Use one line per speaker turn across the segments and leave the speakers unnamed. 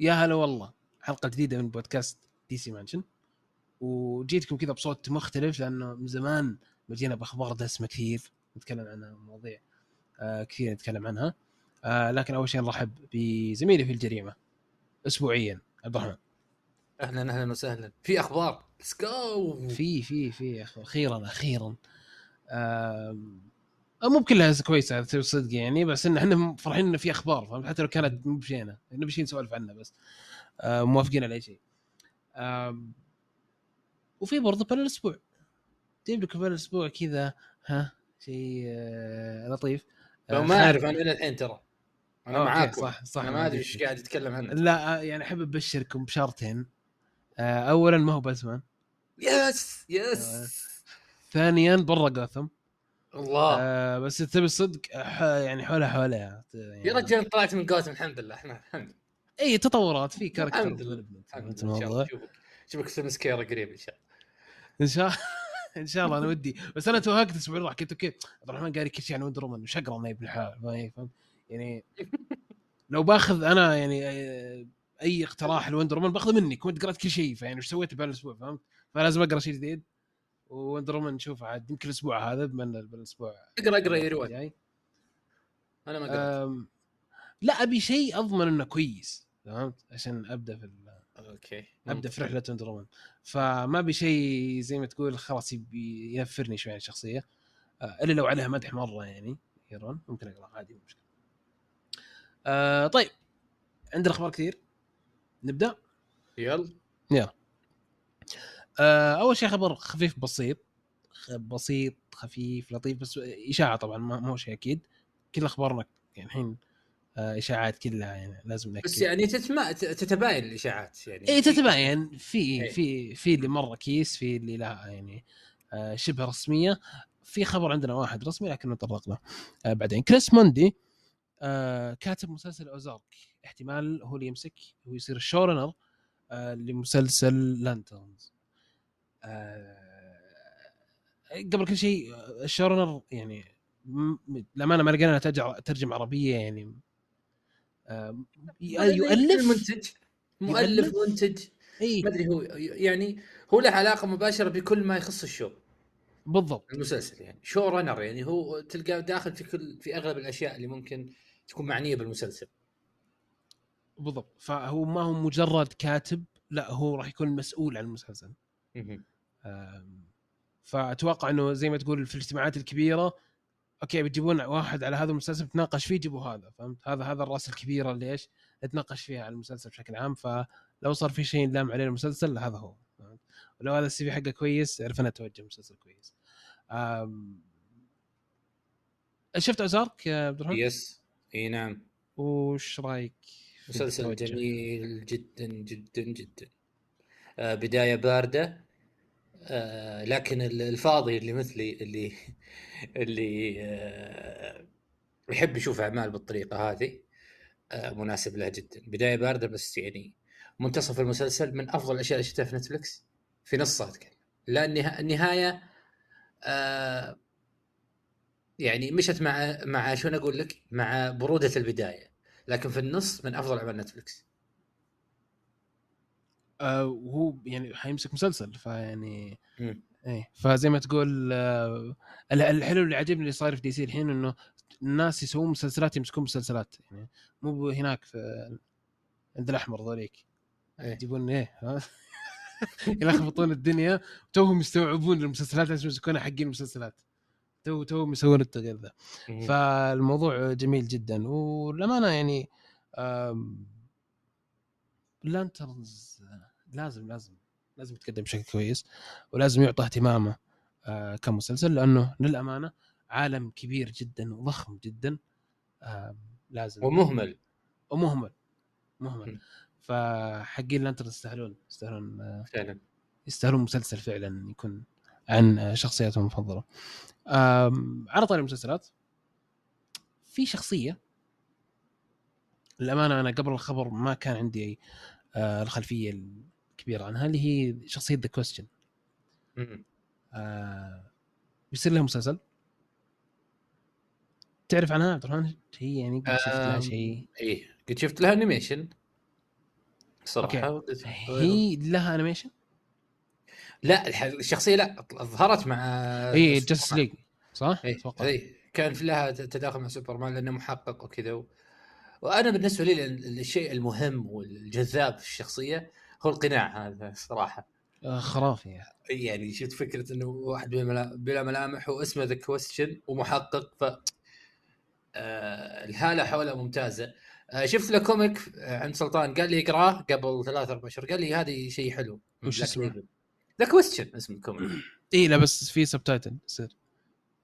يا هلا والله. حلقة جديدة من بودكاست دي سي مانشن وجيتكم كذا بصوت مختلف لأنه من زمان بجينا بأخبار دسمة كثير. نتكلم عنها مواضيع آه كثير نتكلم عنها. آه لكن أول شيء نرحب بزميلي في الجريمة اسبوعيا عبد الرحمن.
أهلا أهلا وسهلا. في أخبار؟ let's go
في في في أخيرا أخيرا. آه مو بكلها كويسة صدق يعني بس إن إحنا فرحين إنه في أخبار فهمت حتى لو كانت مو بشينا نبي شيء نسولف عنه بس. آه موافقين على أي شيء. آه وفي برضه panel الأسبوع جايب لكم panel الأسبوع كذا ها شيء آه لطيف.
لو ما أعرف أنا إلى الحين ترى. أنا معاك
صح صح
أنا ما أدري إيش قاعد يتكلم عنه.
لا يعني أحب أبشركم بشرطين. اولا ما هو باتمان
yes yes
ثانيا برا جوثم
الله.
آه بس تبي الصدق يعني حولها حولها.
يعني يا رجال طلعت من جوثم الحمد لله إحنا الحمد لله.
إي تطورات في character
الحمد لله الحمد لله شوفك سمس كيرا قريب إن شاء الله.
إن شاء الله إن شاء الله أنا ودي. بس أنا توهقت الأسبوع اللي راح قلت أوكي عبد الرحمن قال كل شيء عن وندر وومن وش اقرا أنا ابن الحلال يعني لو باخذ أنا يعني آه، أي اقتراح لوندر وومن باخذه منك وانت قرأت كل شيء فيعني وش سويت بهالأسبوع فهمت؟ فلازم أقرأ شيء جديد. وندر وومن نشوفه عاد يمكن الأسبوع هذا بما بالاسبوع
أقرأ أقرأ يا رواي أنا ما قرأت.
لا أبي شيء أضمن إنه كويس فهمت؟ عشان أبدأ في
أوكي.
أبدأ في رحلة وندر وومن فما أبي شيء زي ما تقول خلاص ينفرني شوي عن الشخصية. إلا لو عليها مدح مرة يعني يرون ممكن أقرأ عادي مو مشكلة. آه طيب عندنا أخبار كثير. نبدأ؟
يلا.
يلا. أول شيء خبر خفيف بسيط. بسيط خفيف لطيف بس إشاعة طبعا ما هو شيء أكيد. كل أخبارنا يعني الحين آه إشاعات كلها يعني لازم
نأكد. بس يعني تتما تتباين الإشاعات يعني.
إي تتباين. في. في في اللي مرة كيس في اللي لا يعني آه شبه رسمية. في خبر عندنا واحد رسمي لكن نتطرق له آه بعدين. كريس موندي آه كاتب مسلسل أوزارك. احتمال هو اللي يمسك هو يصير ال showrunner آه لمسلسل لانترنز. آه قبل كل شيء ال showrunner يعني للأمانة ما لقينا ترجم عربية يعني آه يؤلف.
منتج مؤلف منتج.
إي.
ما أدري هو يعني هو له علاقة مباشرة بكل ما يخص ال show.
بالضبط.
المسلسل يعني. showrunner يعني. هو تلقاه داخل في كل في أغلب الأشياء اللي ممكن تكون معنية بالمسلسل.
بالضبط. فهو ما هو مجرد كاتب لا هو راح يكون مسؤول عن المسلسل. فأتوقع إنه زي ما تقول في الاجتماعات الكبيرة أوكي بتجيبون واحد على هذا المسلسل تناقش فيه جيبوا هذا فهمت؟ هذا هذا الرأس الكبيره اللي إيش؟ نتناقش فيها على المسلسل بشكل عام فلو صار في شيء نلام عليه المسلسل هذا هو فهمت؟ ولو هذا ال CV حقه كويس عرفنا توجه مسلسل كويس. أم... شفت ازارك يا عبد الرحمن؟
yes. إي نعم.
وش رأيك؟
مسلسل جميل جدا جدا جدا. آه بداية باردة. آه لكن الفاضي اللي مثلي اللي اللي آه يحب يشوف أعمال بالطريقة هذه آه مناسب له جدا. بداية باردة بس يعني منتصف المسلسل من أفضل الأشياء اللي شفتها في نتفلكس في نصها اتكلم لا النهاية آه يعني مشت مع مع شو أقول لك؟ مع برودة البداية. لكن في النص من أفضل أعمال نتفلكس
آه وهو يعني حيمسك مسلسل فيعني إيه فزي ما تقول آه الحلو اللي عجبني اللي صاير في دي سي الحين إنه الناس يسوون مسلسلات يمسكون مسلسلات يعني مو هناك في عند الأحمر ذوليك. إيه. يجيبون إيه يلخبطون الدنيا توهم يستوعبون المسلسلات لازم يمسكونها حقين المسلسلات. تو تو يسوون التغيير ذا فالموضوع جميل جدا. والامانه يعني لانترنز لازم لازم لازم يتقدم بشكل كويس ولازم يعطى اهتمامه آه كمسلسل لأنه للأمانة عالم كبير جدا وضخم جدا آه لازم
ومهمل.
ومهمل مهمل. فحقين لانترنز يستاهلون يستاهلون
آه فعلا.
يستاهلون مسلسل فعلا يكون عن شخصياتهم المفضلة. على طاري المسلسلات في شخصية للأمانة أنا قبل الخبر ما كان عندي آه الخلفية الكبيره عنها اللي هي شخصية The Question آه بيصير لها مسلسل؟ تعرف عنها عبد الرحمن؟ هي يعني قد شفت لها شيء.
إيه قد شفت لها animation صراحة
هي لها animation؟
لا الشخصية لا ظهرت مع
اي Justice League صح؟
اي
أتوقع.
اي كان في لها تداخل مع سوبرمان لأنه محقق وكذا و... وأنا بالنسبة لي ال- الشيء المهم والجذاب في الشخصية هو القناع هذا صراحة.
آه، خرافي يعني.
يعني شفت فكرة إنه واحد بلا ملا- بلا ملامح واسمه The Question ومحقق ف آه الهالة حوله ممتازة. آه شفت له comic عند سلطان قال لي اقراه قبل ثلاث أربع شهور قال لي هذه شيء حلو.
وش اسمه؟
The Question اسم ال comic
اي لا بس في subtitle يصير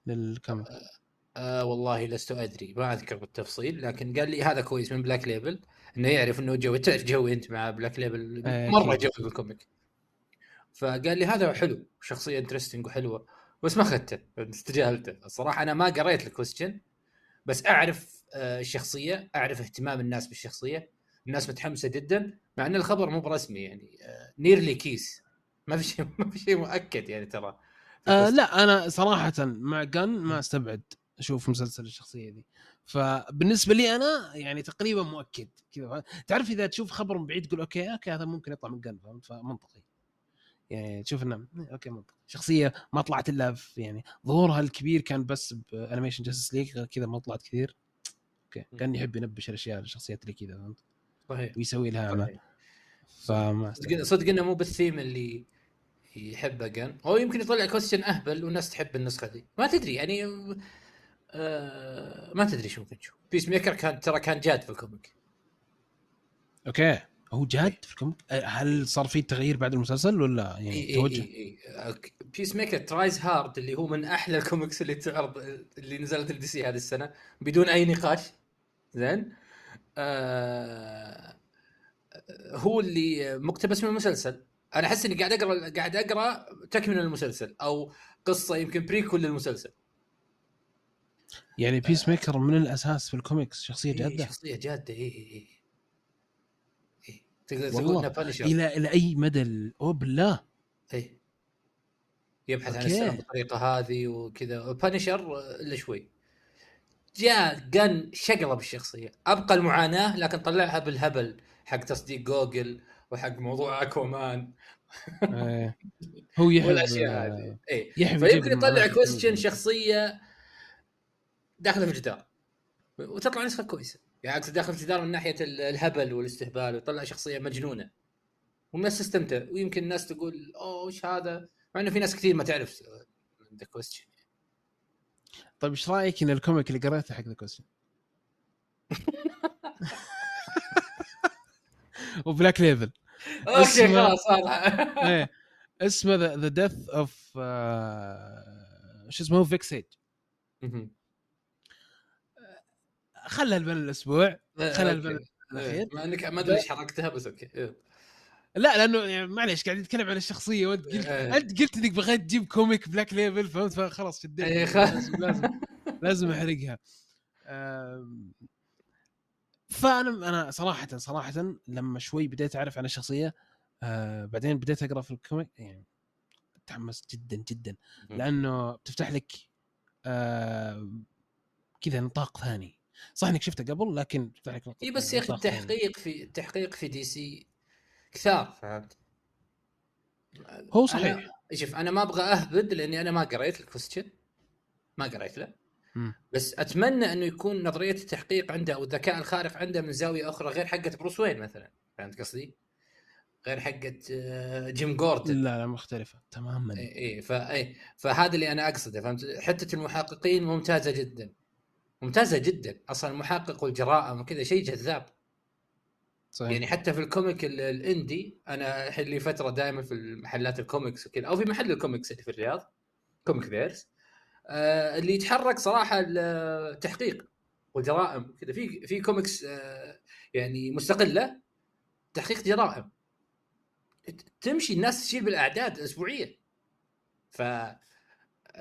للكاميرا
آه والله لست أدري ما أذكر بالتفصيل لكن قال لي هذا كويس من Black Label إنه يعرف إنه جو تعرف جوي أنت مع Black Label
آه،
مرة
أكيد.
جو بال comic. فقال لي هذا حلو شخصية interesting وحلوة بس ما أخذته استجاهلته. الصراحة أنا ما قريت ال Question بس أعرف آه، الشخصية أعرف اهتمام الناس بالشخصية. الناس متحمسة جدا مع إن الخبر مو برسمي يعني nearly case ما في شيء ما في شيء مؤكد يعني ترى.
آه لا أنا صراحة مع Gunn ما أستبعد. أشوف مسلسل الشخصية دي. فبالنسبة لي أنا يعني تقريبا مؤكد كذا. تعرف إذا تشوف خبر من بعيد تقول okay okay هذا ممكن يطلع من Gunn فهمت؟ فمنطقي. يعني تشوف إنه okay منطقي. شخصية ما طلعت إلا في يعني ظهورها الكبير كان بس ب animation Justice League كذا ما طلعت كثير. okay كان يحب ينبش الأشياء الشخصيات اللي كذا فهمت؟
صحيح.
ويسوي لها اعمال. فما
صدق صدق إنه مو بالثيم اللي يحبه Gunn هو يمكن يطلع Question أهبل والناس تحب النسخة دي. ما تدري يعني آه ما تدري شو ممكن تشوف. Peacemaker كان ترى كان جاد في الكوميك.
أوكي. هو جاد في ال comic؟ هل صار في تغيير بعد المسلسل ولا يعني
إي إي
توجه؟
إي Peacemaker Tries Hard اللي هو من أحلى الكوميكس اللي تعرض اللي نزلت ال DC هذه السنة بدون أي نقاش. زين. آه هو اللي مقتبس من المسلسل. أنا أحس إني قاعد اقرا قاعد أقرأ تكملة المسلسل أو قصة يمكن prequel للمسلسل.
يعني Peacemaker من الأساس في الكوميكس شخصية
إيه
جادة
شخصية جادة اي اي اي إيه. تقدر. تقول
إلى إلى أي مدى أوه بالله
اي يبحث عن
أوكي.
السلام بالطريقة هذه وكذا بانشر إلا شوي جاء جن شقلب الشخصيه أبقى المعاناة لكن طلعها بالهبل حق تصديق جوجل وحق موضوع أكوامان
آه. هو يحب
والأشياء
آه،
هذه اي فيمكن يطلع. كويستشن شخصية داخله في الجدار وتطلع نسخة كويسة. يعني أقصد داخل في الجدار من ناحية ال- الهبل والاستهبال ويطلع شخصية مجنونة. والناس تستمتع. ويمكن الناس تقول أوه وش هذا؟ مع إنه في ناس كثير ما تعرف ذا كويستشن
طيب إيش رأيك إن الكوميك اللي قريته حق ذا كويستشن وبلاك ليفل أوكي
خلاص
إيه. اسمه ذا ديث اوف شو اسمه فيكسيج خلها البن الأسبوع خلها البن الأخير.
ما إنك ما أدري ليش حركتها بس okay إيه.
لا لأنه يعني معليش قاعد يتكلم عن الشخصية وأنت قلت
إيه.
أنت قلت إنك بغيت تجيب comic Black Label فهمت؟ فخلاص شديت.
إيه،
لازم لازم لازم أحرقها. فأنا أنا صراحة صراحة لما شوي بديت أعرف عن الشخصية آه بعدين بديت أقرأ في ال comic يعني تحمست جدا جدا. لأنه بتفتح لك آه كذا نطاق ثاني. صح إنك شفته قبل لكن لك
إي بس يا
أخي.
التحقيق في التحقيق في DC كثار. فهمت.
هو صحيح.
أنا شوف أنا ما أبغى أهبد لأني أنا ما قريت ال Question ما قريت له. بس أتمنى إنه يكون نظرية التحقيق عنده أو الذكاء الخارق عنده من زاوية أخرى غير حقة Bruce Wayne مثلا. فهمت قصدي؟ غير حقة آه، Jim Gordon.
لا لا مختلفة تماما.
إي إي فاي فهذا اللي أنا أقصده فهمت؟ حتة المحققين ممتازة جدا. ممتازة جدا. أصلا المحقق والجرائم وكذا شيء جذاب.
صحيح.
يعني حتى في ال comic ال- ال indie أنا لي فترة دائما في محلات الكوميكس وكذا أو في محل الكوميكس اللي في الرياض Comic Verse آه اللي يتحرك صراحة التحقيق والجرائم كذا في في كوميكس آه يعني مستقلة تحقيق جرائم. تمشي الناس تشيل بالأعداد اسبوعيه ف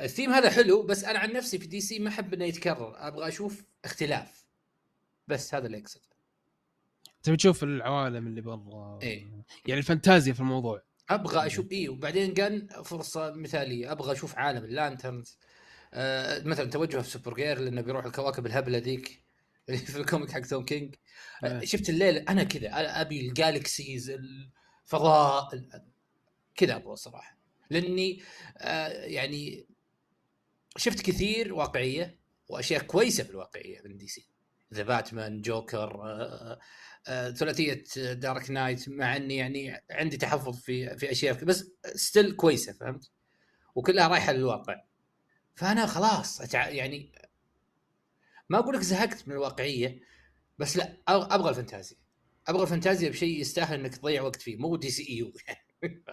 الثيم هذا حلو بس أنا عن نفسي في DC ما أحب إنه يتكرر. أبغى أشوف اختلاف. بس هذا اللي أقصده.
تبي تشوف العوالم اللي برا
إيه.
يعني الفانتازيا في الموضوع.
أبغى أشوف إيه وبعدين كان فرصة مثالية. أبغى أشوف عالم ال Lanterns. آه مثلا توجه في Supergirl لأنه بيروح الكواكب الهبلة ذيك اللي في ال comic حق Tom King.
آه.
شفت الليلة؟ أنا كذا. أبي ال galaxies الفضاء ال- كذا أبغى صراحة. لأني آه، يعني شفت كثير واقعية وأشياء كويسة في الواقعيه من DC The Batman Joker آه، آه، ثلاثية Dark Knight مع إني يعني عندي تحفظ في في أشياء بس still كويسة فهمت؟ وكلها رايحة للواقع فأنا خلاص أتع... يعني ما أقول لك زهقت من الواقعية بس لا أبغى الفانتازيا أبغى الفانتازيا بشيء يستاهل إنك تضيع وقت فيه مو DCEU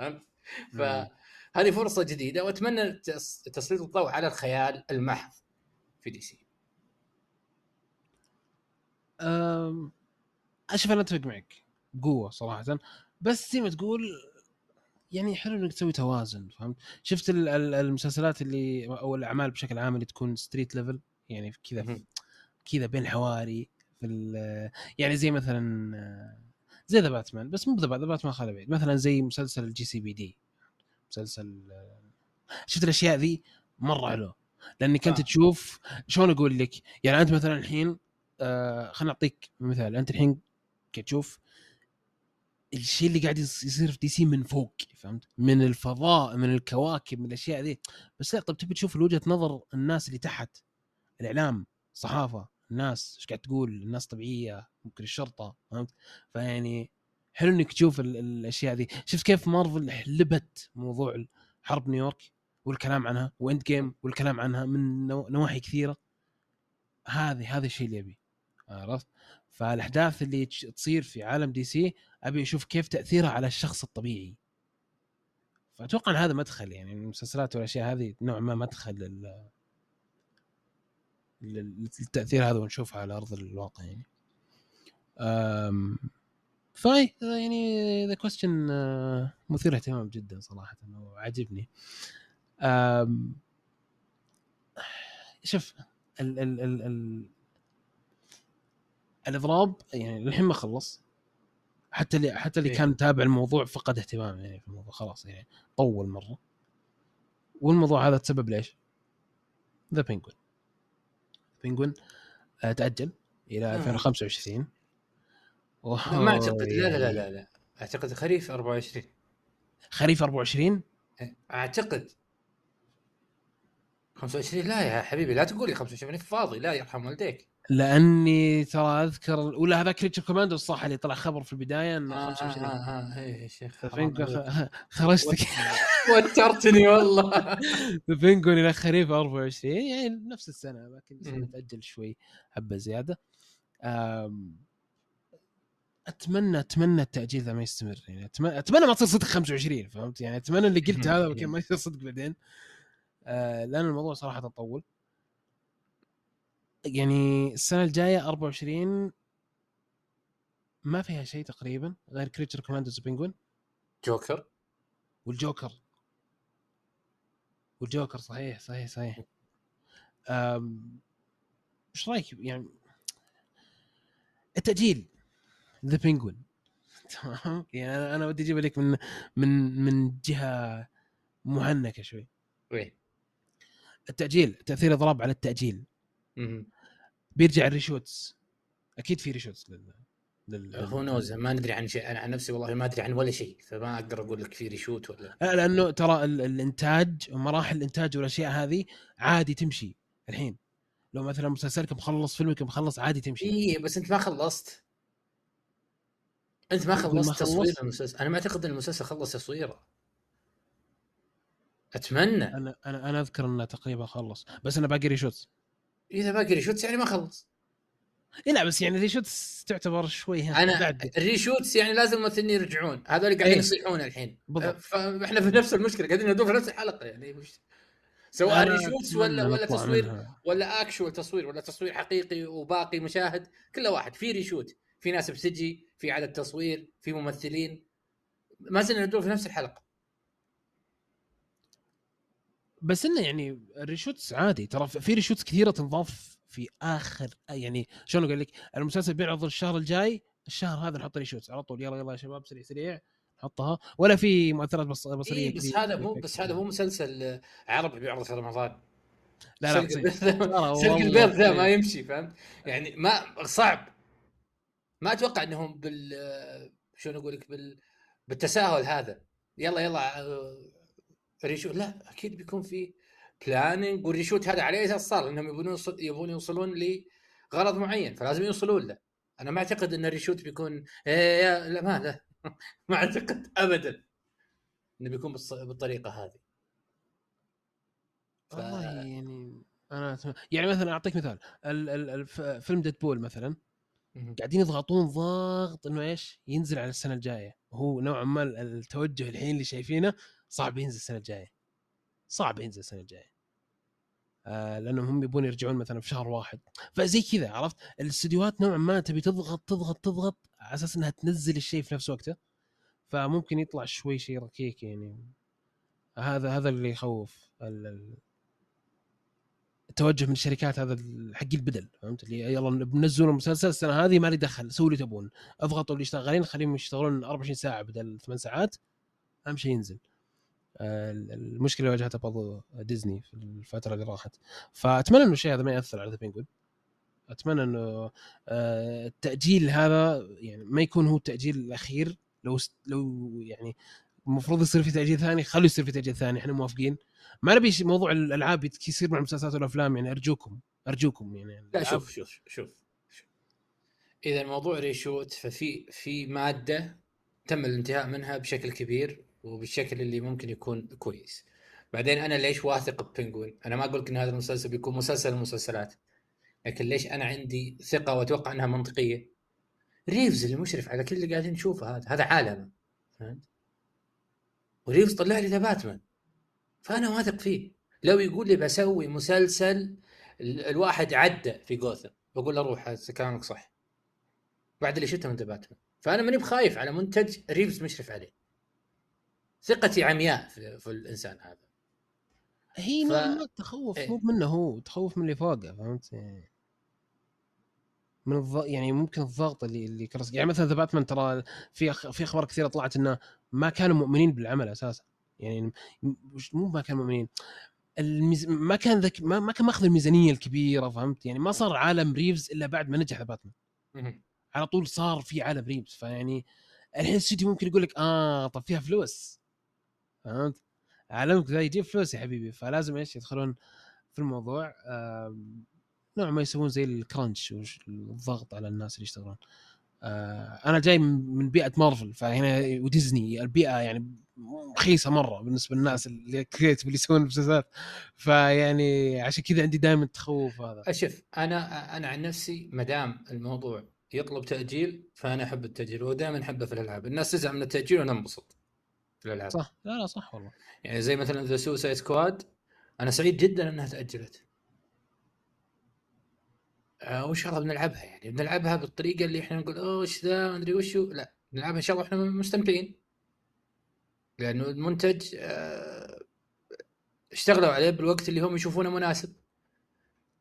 فهمت؟ فهذه فرصة جديدة وأتمنى تس- تسليط الضوء على الخيال المحض في
DC. أشوف أنا أتفق معك. بقوه صراحة. بس زي ما تقول يعني حلو إنك تسوي توازن فهمت؟ شفت ال- ال- المسلسلات اللي أو الأعمال بشكل عام اللي تكون street level يعني كذا. كذا بين حواري في يعني زي مثلا آه، زي The Batman بس مو The Batman خالي بعيد. مثلا زي مسلسل ال GCPD مسلسل شفت الأشياء ذي؟ مرة حلوة. لانك انت
آه.
تشوف شلون أقول لك؟ يعني أنت مثلا الحين آه خليني أعطيك مثال. أنت الحين تشوف الشيء اللي قاعد يص- يصير في دي سي من فوق فهمت؟ من الفضاء من الكواكب من الأشياء ذي. بس لا طب تبي تشوف وجهة نظر الناس اللي تحت؟ الإعلام الصحافة الناس. إيش قاعد تقول؟ الناس طبيعية ممكن الشرطة فهمت؟ فيعني حلو إنك تشوف ال- الأشياء ذي شفت كيف مارفل حلبت موضوع حرب نيويورك والكلام عنها و end game والكلام عنها من نوا- نواحي كثيرة هذه هذا الشيء اللي أبي عرفت؟ فالأحداث اللي تصير في عالم دي سي أبي أشوف كيف تأثيرها على الشخص الطبيعي فأتوقع إن هذا مدخل يعني المسلسلات والأشياء هذه نوعا ما مدخل لل لل- للتاثير هذا ونشوفها على أرض الواقع يعني. فاي يعني the question مثير اهتمام جدا صراحة وعجبني. شوف ال ال ال ال الاضراب يعني للحين ما خلص حتى اللي حتى اللي
إيه.
كان متابع الموضوع فقد اهتمام يعني في الموضوع خلاص يعني طول مرة والموضوع هذا تسبب ليش؟ ذا بينجوين بينجوين آه تأجل إلى
آه.
2025
ما أعتقد لا لا لا
يعني.
لا, لا. أعتقد خريف 24
خريف 24
أعتقد. 25 لا يا حبيبي لا تقول لي 25 فاضي. لا يرحم والديك.
لأني ترى أذكر ولا هذا كريتشر كوماندو صح اللي طلع خبر في البداية إنه
آه
25
آه آه آه يا شيخ حرام
فبينجوين
عليك.
خ- خرجتك.
وترتني والله.
بينجوين إلى خريف 24 يعني نفس السنة لكن
مم.
نتاجل شوي حبة زيادة. اتمنى أتمنى التاجيل ذا ما يستمر يعني اتمنى أتمنى ما تصير صدق 25 فهمت؟ يعني أتمنى اللي قلت هذا ممكن ما يصير صدق بعدين. آه لأن الموضوع صراحة تطول يعني السنة الجاية 24 ما فيها شيء تقريبا غير كريتشر كوماندوز بينجوين
جوكر.
والجوكر. والجوكر صحيح صحيح صحيح. إيش رأيك؟ يعني التأجيل. ذا بينجوين. تمام؟ يعني أنا ودي أجيب لك من من من جهة مهنكة شوي.
وين؟
التأجيل تأثير اضراب على التأجيل.
مهم.
بيرجع ال reshoots. أكيد في reshoots لل لل
who knows ما ندري عن شيء. أنا عن نفسي والله ما أدري عن ولا شيء فما أقدر أقول لك في reshoot ولا
لا لأنه ترى ال- الإنتاج ومراحل الإنتاج والأشياء هذه عادي تمشي الحين. لو مثلا مسلسلك مخلص فيلمك مخلص عادي تمشي.
اي بس أنت ما خلصت. أنت ما خلصت تصوير؟ المسلسل. أنا ما أعتقد إن المسلسل خلص تصويره. أتمنى.
أنا أنا أنا أذكر إنه تقريبا خلص. بس أنا باقي reshoots.
إذا باقي reshoots يعني ما خلص.
إيه لا بس يعني reshoots تعتبر شوي ها
أنا
بعد.
ال reshoots يعني لازم الممثلين يرجعون. هذول قاعدين
إيه.
يصيحون الحين.
بالضبط.
فاحنا في نفس المشكلة. قاعدين ندور في نفس الحلقة يعني. مش سواء reshoots ولا ولا تصوير
منها.
ولا actual تصوير ولا تصوير حقيقي وباقي مشاهد كل واحد. في reshoot. في ناس بتجي في عدد تصوير في ممثلين. ما زلنا ندور في نفس الحلقة.
بس إنه يعني ال reshoots عادي. ترى في reshoots كثيرة تنضاف في آخر يعني شلون أقول لك؟ المسلسل بيعرض الشهر الجاي الشهر هذا نحط reshoots على طول. يلا يلا يا شباب سريع سريع نحطها. ولا في مؤثرات بص- بصرية
إيه بس. هذا مو بس هذا مو مسلسل عربي بيعرض في رمضان.
لا لا
سلق البيض ذا ما يمشي فهمت؟ يعني ما صعب. ما أتوقع إنهم بال شلون أقول لك بال بالتساهل هذا. يلا يلا reshoot لا أكيد بيكون في planning وال reshoot هذا على أساس صار إنهم يبون يبون يوصلون لغرض معين فلازم يوصلون له. أنا ما أعتقد إن ال reshoot بيكون إيه لا ما لا ما أعتقد ابدا إنه بيكون بالطريقة هذه.
ف... والله يعني أنا يعني مثلا أعطيك مثال فيلم ديدبول مثلا. قاعدين يضغطون ضغط إنه إيش؟ ينزل على السنة الجاية. وهو نوعا ما التوجه الحين اللي شايفينه صعب ينزل السنة الجاية. صعب ينزل السنة الجاية. آه لأنهم هم يبون يرجعون مثلا في شهر واحد. فزي كذا عرفت؟ الاستديوهات نوعا ما تبي تضغط تضغط تضغط على أساس إنها تنزل الشيء في نفس وقته. فممكن يطلع شوي شيء ركيك يعني. هذا هذا اللي يخوف التوجه من الشركات هذا حق البدل فهمت؟ اللي يلا بنزلوا المسلسل السنة هذه ما لي دخل سووا اللي تبون. اضغطوا اللي شغالين خليهم يشتغلون 24 ساعة بدل 8 ساعات أهم شيء ينزل. آه، المشكلة اللي واجهتها برضو ديزني في الفترة اللي راحت. فأتمنى إنه الشيء هذا ما يأثر على ذا بينجوين. أتمنى إنه آه، التأجيل هذا يعني ما يكون هو التأجيل الأخير لو لو يعني المفروض يصير في تأجيل ثاني خلوا يصير في تأجيل ثاني إحنا موافقين. ما نبي موضوع الألعاب يصير مع المسلسلات والأفلام يعني أرجوكم أرجوكم يعني.
لا شوف شوف شوف شوف. إذا الموضوع ريشوت ففي في مادة تم الانتهاء منها بشكل كبير وبالشكل اللي ممكن يكون كويس. بعدين أنا ليش واثق ببنجوين؟ أنا ما أقول لك إن هذا المسلسل بيكون مسلسل المسلسلات لكن ليش أنا عندي ثقة وأتوقع إنها منطقية؟ ريفز اللي مشرف على كل اللي قاعدين نشوفه هذا هذا عالم فهمت؟ وريفز طلع لي ذا باتمان. فأنا واثق فيه. لو يقول لي بسوي مسلسل الواحد عدى في جوثم بقول له روح كلامك صح. بعد اللي شفته من ذا باتمان. فأنا ماني بخايف على منتج ريفز مشرف عليه. ثقتي عمياء في, في الإنسان هذا.
هي ف... ما تخوف إيه؟ مو منه هو تخوف من اللي فوقه فهمت؟ من الض... يعني ممكن الضغط اللي اللي كرس يعني مثلا ذا باتمان ترى في أخ... في أخبار كثيرة طلعت إنه ما كانوا مؤمنين بالعمل أساسا. يعني مو ما كانوا مؤمنين. الميز... ما كان ذك ما, ما كان ماخذ الميزانية الكبيرة فهمت؟ يعني ما صار عالم ريفز إلا بعد ما نجح باتمان. على طول صار في عالم ريفز فيعني الحين الاستوديو ممكن يقول لك آه طب فيها فلوس. فهمت؟ عالمك ذا يجيب فلوس يا حبيبي. فلازم إيش يدخلون في الموضوع نوع ما يسوون زي ال crunch والضغط على الناس اللي يشتغلون. آه أنا جاي من بيئة مارفل فهنا وديزني البيئة يعني رخيصة مرة بالنسبة للناس اللي creative اللي يسوون مسلسلات فيعني عشان كذا عندي دائما التخوف هذا.
شوف أنا أنا عن نفسي ما دام الموضوع يطلب تأجيل فأنا أحب التأجيل ودائما أحبه في الألعاب. الناس تزعل من التأجيل وأنا أنبسط
في الألعاب. صح. لا لا صح والله.
يعني زي مثلا ذا سوسايد سكواد أنا سعيد جدا إنها تأجلت. آه وإن شاء الله بنلعبها يعني. بنلعبها بالطريقة اللي إحنا نقول أوه إيش ذا؟ ما أدري وشو. لا نلعبها إن شاء الله إحنا مستمتعين. لأنه المنتج آه اشتغلوا عليه بالوقت اللي هم يشوفونه مناسب.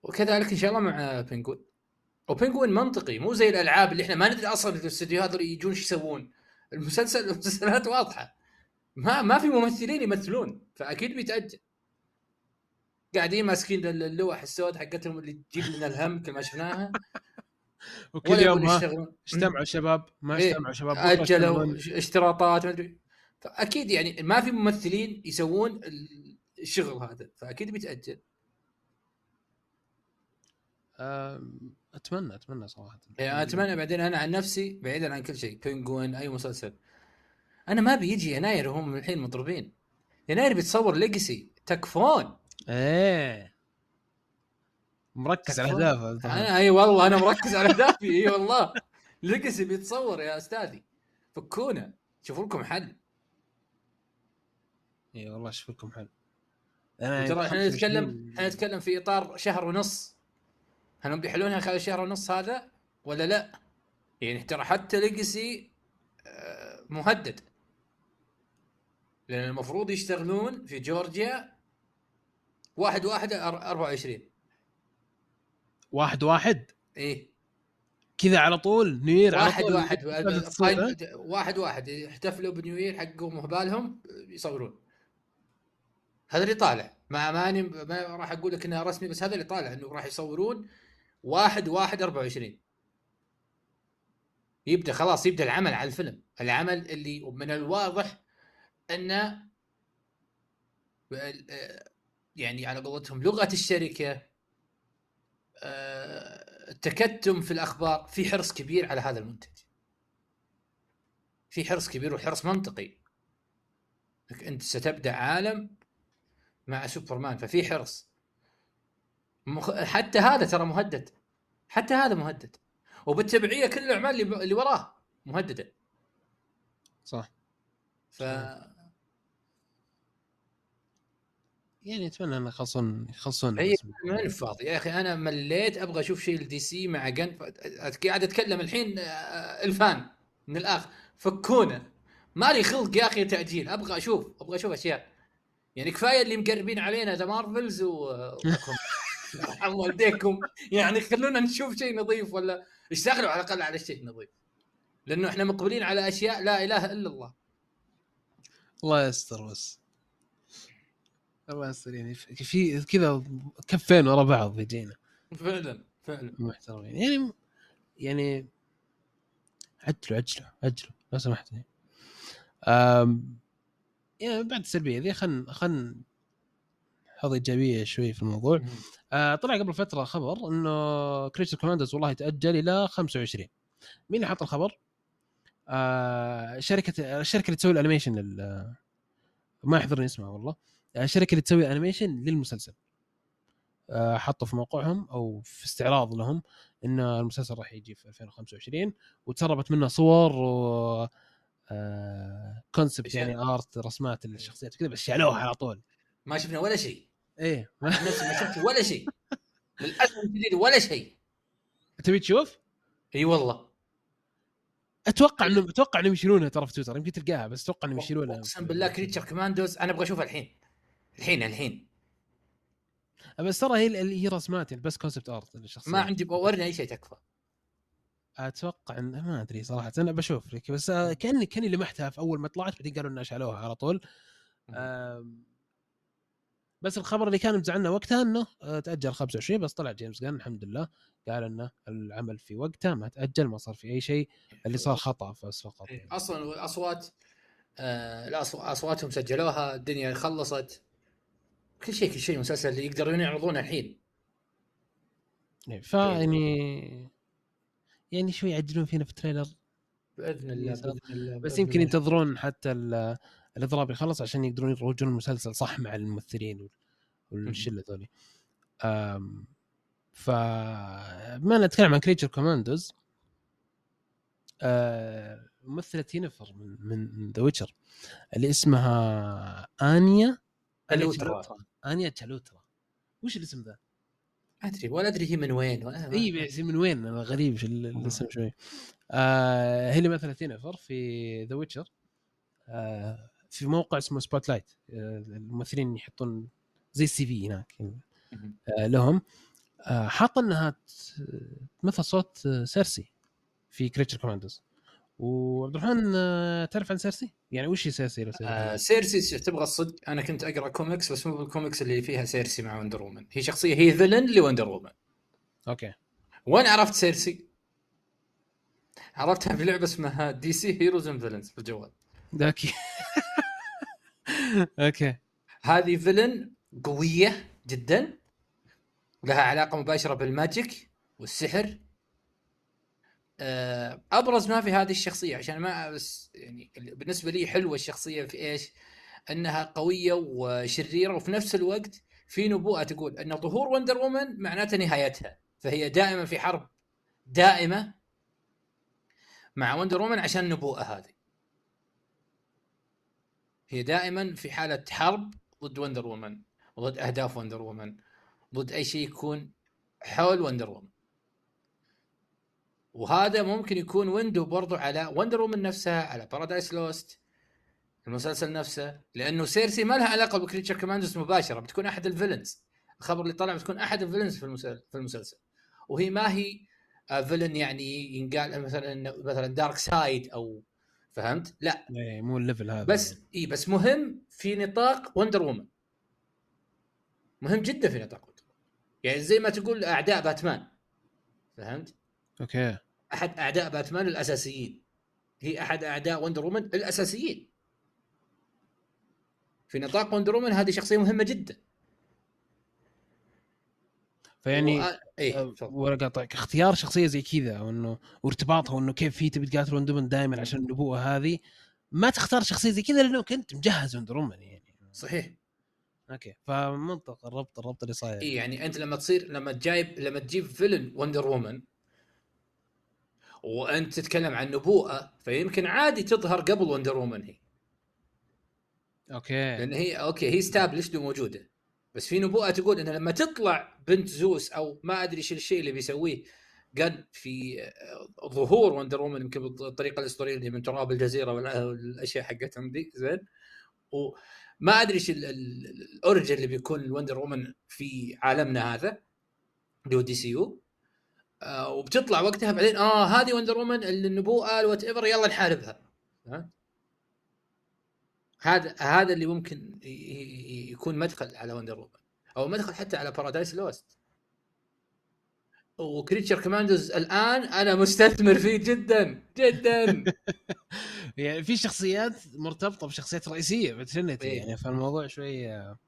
وكذلك إن شاء الله مع بينجوين وبينجوين منطقي مو زي الألعاب اللي إحنا ما ندري أصلا الاستديوهات يجون إيش يسوون. المسلسل المسلسلات واضحة. ما ما في ممثلين يمثلون فأكيد بيتأجل. قاعدين ماسكين اللوح السود حقتهم اللي تجيب لنا الهم كل ما شفناها.
وكل يوم اجتمعوا شباب؟ ما إيه، اجتمعوا شباب
أجلوا اشتراطات ما أدري. فأكيد يعني ما في ممثلين يسوون الشغل هذا فأكيد بيتأجل.
أتمنى أتمنى صراحة.
يعني أتمنى بعدين أنا عن نفسي بعيدا عن كل شيء Penguin أي مسلسل. أنا ما بيجي يناير وهم الحين مضروبين يناير بيتصور Legacy تكفون.
إيه. مركز على اهدافه
أنا أي والله أنا مركز على اهدافي إي والله. Legacy بيتصور يا أستاذي. فكونا. شوفوا لكم حل.
إي والله شوفوا لكم حل.
ترى إحنا نتكلم إحنا نتكلم في إطار شهر ونص. هل هم بيحلونها خلال شهر ونص هذا ولا لا؟ يعني ترى حتى ليجسي آه، مهدد. لأن المفروض يشتغلون في جورجيا واحد واحد 24
واحد واحد؟
إيه.
كذا على طول نير
واحد على طول. واحد. واحد, واحد واحد. يحتفلوا بنيو يير حقهم وهبالهم يصورون. هذا اللي طالع. ما ماني ما راح أقول لك انها رسمي بس هذا اللي طالع إنه راح يصورون 1 1 24 يبدا خلاص يبدأ العمل على الفيلم. العمل اللي من الواضح إنه يعني على قولتهم لغة الشركة التكتم في الأخبار في حرص كبير على هذا المنتج. في حرص كبير وحرص منطقي. أنت ستبدأ عالم مع سوبرمان ففي حرص. مخ... حتى هذا ترى مهدد. حتى هذا مهدد. وبالتبعية كل الأعمال اللي, اللي وراه مهددة.
صح.
ف
يعني أتمنى ان يخلصون يخلصون
اي من فاضي. يا أخي أنا مليت أبغى أشوف شيء ال DC مع Gunn قاعد أتكلم الحين آه، ال fan من الآخر. فكونا. مالي خلق يا أخي تأجيل. أبغى أشوف أبغى أشوف أشياء. يعني كفاية اللي مقربين علينا The Marvels و والديكم يعني خلونا نشوف شيء نظيف ولا؟ اشتغلوا على الأقل على شيء نظيف. لأنه إحنا مقبلين على أشياء لا إله إلا الله.
الله يستر بس. الله يستر يعني في كذا كفين ورا بعض يجينا.
فعلا فعلا.
محترمين. يعني يعني عجلوا عجلوا عجلوا لو سمحت. يعني. يعني بعد السلبية ذي خلنا خلنا نحط إيجابية شوي في الموضوع. آه طلع قبل فترة خبر إنه Creature Commandos والله يتاجل إلى 25 مين اللي حط الخبر؟ آه شركة الشركة اللي تسوي ال animation ما يحضرني اسمها والله. الشركة اللي تسوي animation للمسلسل. آه حطوا في موقعهم أو في استعراض لهم إن المسلسل راح يجي في 2025 وتسربت منه صور و concept يعني art رسمات الشخصيات كذا بس شالوها على طول.
ما شفنا ولا شيء. إيه. ما شفت ولا شيء. للأسف الجديد ولا شيء.
تبي تشوف؟
إي والله.
أتوقع انهم أتوقع إنهم يشيلونها ترى في تويتر يمكن تلقاها بس أتوقع إنهم يشيلونها
أقسم بالله Creature Commandos أنا أبغى أشوفها الحين. الحين الحين.
بس ترى هي هي رسمات بس concept art
الشخصيه ما عندي ورني أي شيء تكفى.
أتوقع ان ما أدري صراحة أنا بشوف لك بس كاني كأني لمحتها في أول ما طلعت بعدين قالوا إنها شالوها على طول. بس الخبر اللي كان مزعلنا وقتها إنه آه، تأجل 25 بس طلع James Gunn الحمد لله. قال إنه العمل في وقته ما تأجل ما صار في أي شيء. اللي صار خطأ بس فقط.
يعني. أصلا الأصوات آه أصواتهم سجلوها الدنيا خلصت. كل شيء كل شيء مسلسل اللي يقدرون يعرضونه الحين.
إيه، فيعني يعني شوي يعجلون فينا في التريلر.
بإذن الله بإذن
الله بس يمكن ينتظرون حتى الإضراب يخلص عشان يقدرون يروجون المسلسل صح مع الممثلين والشلة ذولي. ف بما نتكلم عن Creature Commandos آه، ممثلة Yennefer من من The Witcher اللي اسمها Anya
Chalotra
Anya Chalotra. وش الاسم ذا؟
أدري ولا أدري هي من وين
اي من وين؟ أنا غريب الاسم شوي. آه هي اللي مثلت Yennefer في The Witcher آه في موقع اسمه Spotlight آه الممثلين يحطون زي ال CV هناك. آه لهم. آه حاطة إنها تمثل صوت Circe في Creature Commandos وعبد الرحمن آه، تعرف عن Circe؟ يعني وش هي Circe؟
آه Circe تبغى الصدق؟ أنا كنت أقرأ كوميكس بس مو بالكوميكس اللي فيها Circe مع Wonder Woman هي شخصية هي villain ل Wonder
Woman okay.
وين عرفت Circe؟ عرفتها في لعبة اسمها DC Heroes and Villains في الجوال.
okay okay.
هذه villain قوية جدا لها علاقة مباشرة بال magic والسحر أبرز ما في هذه الشخصية عشان ما بس يعني بالنسبة لي حلوة الشخصية في إيش؟ إنها قوية وشريرة وفي نفس الوقت في نبوءة تقول إن ظهور Wonder Woman معناته نهايتها فهي دائما في حرب دائمه مع Wonder Woman عشان النبوءه هذه هي دائما في حالة حرب ضد Wonder Woman وضد أهداف Wonder Woman ضد أي شيء يكون حول Wonder Woman وهذا ممكن يكون window برضو على Wonder Woman نفسها على Paradise Lost المسلسل نفسه لأنه Circe ما لها علاقة ب Creature Commandos مباشرة بتكون أحد ال villains الخبر اللي طلع بتكون أحد ال villains في المسلسل في المسلسل. وهي ما هي villain آه، يعني ينقال مثلا مثلا Darkseid أو فهمت؟ لا.
إيه مو ال level هذا.
بس اي بس مهم في نطاق Wonder Woman. مهم جدا في نطاق Wonder يعني زي ما تقول أعداء باتمان. فهمت؟
okay.
أحد أعداء باتمان الأساسيين. هي أحد أعداء Wonder Woman الأساسيين. في نطاق Wonder Woman هذه شخصية مهمة جدا.
فيعني
إيه
آه،
تفضل.
ولا قاطعك اختيار شخصية زي كذا وإنه وارتباطها وإنه كيف هي تبي تقاتل Wonder دائما عشان النبوة هذه ما تختار شخصية زي كذا لأنه كنت مجهز Wonder يعني.
صحيح.
okay. فمنطق الربط الربط اللي صاير.
اي يعني أنت لما تصير لما تجايب لما تجيب villain Wonder Woman وأنت تتكلم عن نبوءة فيمكن عادي تظهر قبل Wonder Woman هي.
Okay.
لأن هي okay هي established وموجودة. بس في نبوءة تقول ان لما تطلع بنت زوس أو ما أدري إيش الشيء اللي بيسويه قد في آه، ظهور Wonder Woman يمكن بالطريقة الأسطورية اللي من تراب الجزيرة والأشياء حقتهم دي زين. وما أدري إيش ال- ال- ال- ال origin اللي بيكون ال Wonder Woman في عالمنا هذا اللي هو DCU آه وبتطلع وقتها بعدين آه هذه Wonder Woman النبوءة ال whatever يلا نحاربها ها؟ هذا هذا اللي ممكن يكون مدخل على Wonder Woman أو مدخل حتى على Paradise Lost و Creature Commandos الآن أنا مستثمر فيه جدا جدا
يعني في شخصيات مرتبطة بشخصيات رئيسية ب Trinity
إيه.
يعني فالموضوع شوي آه.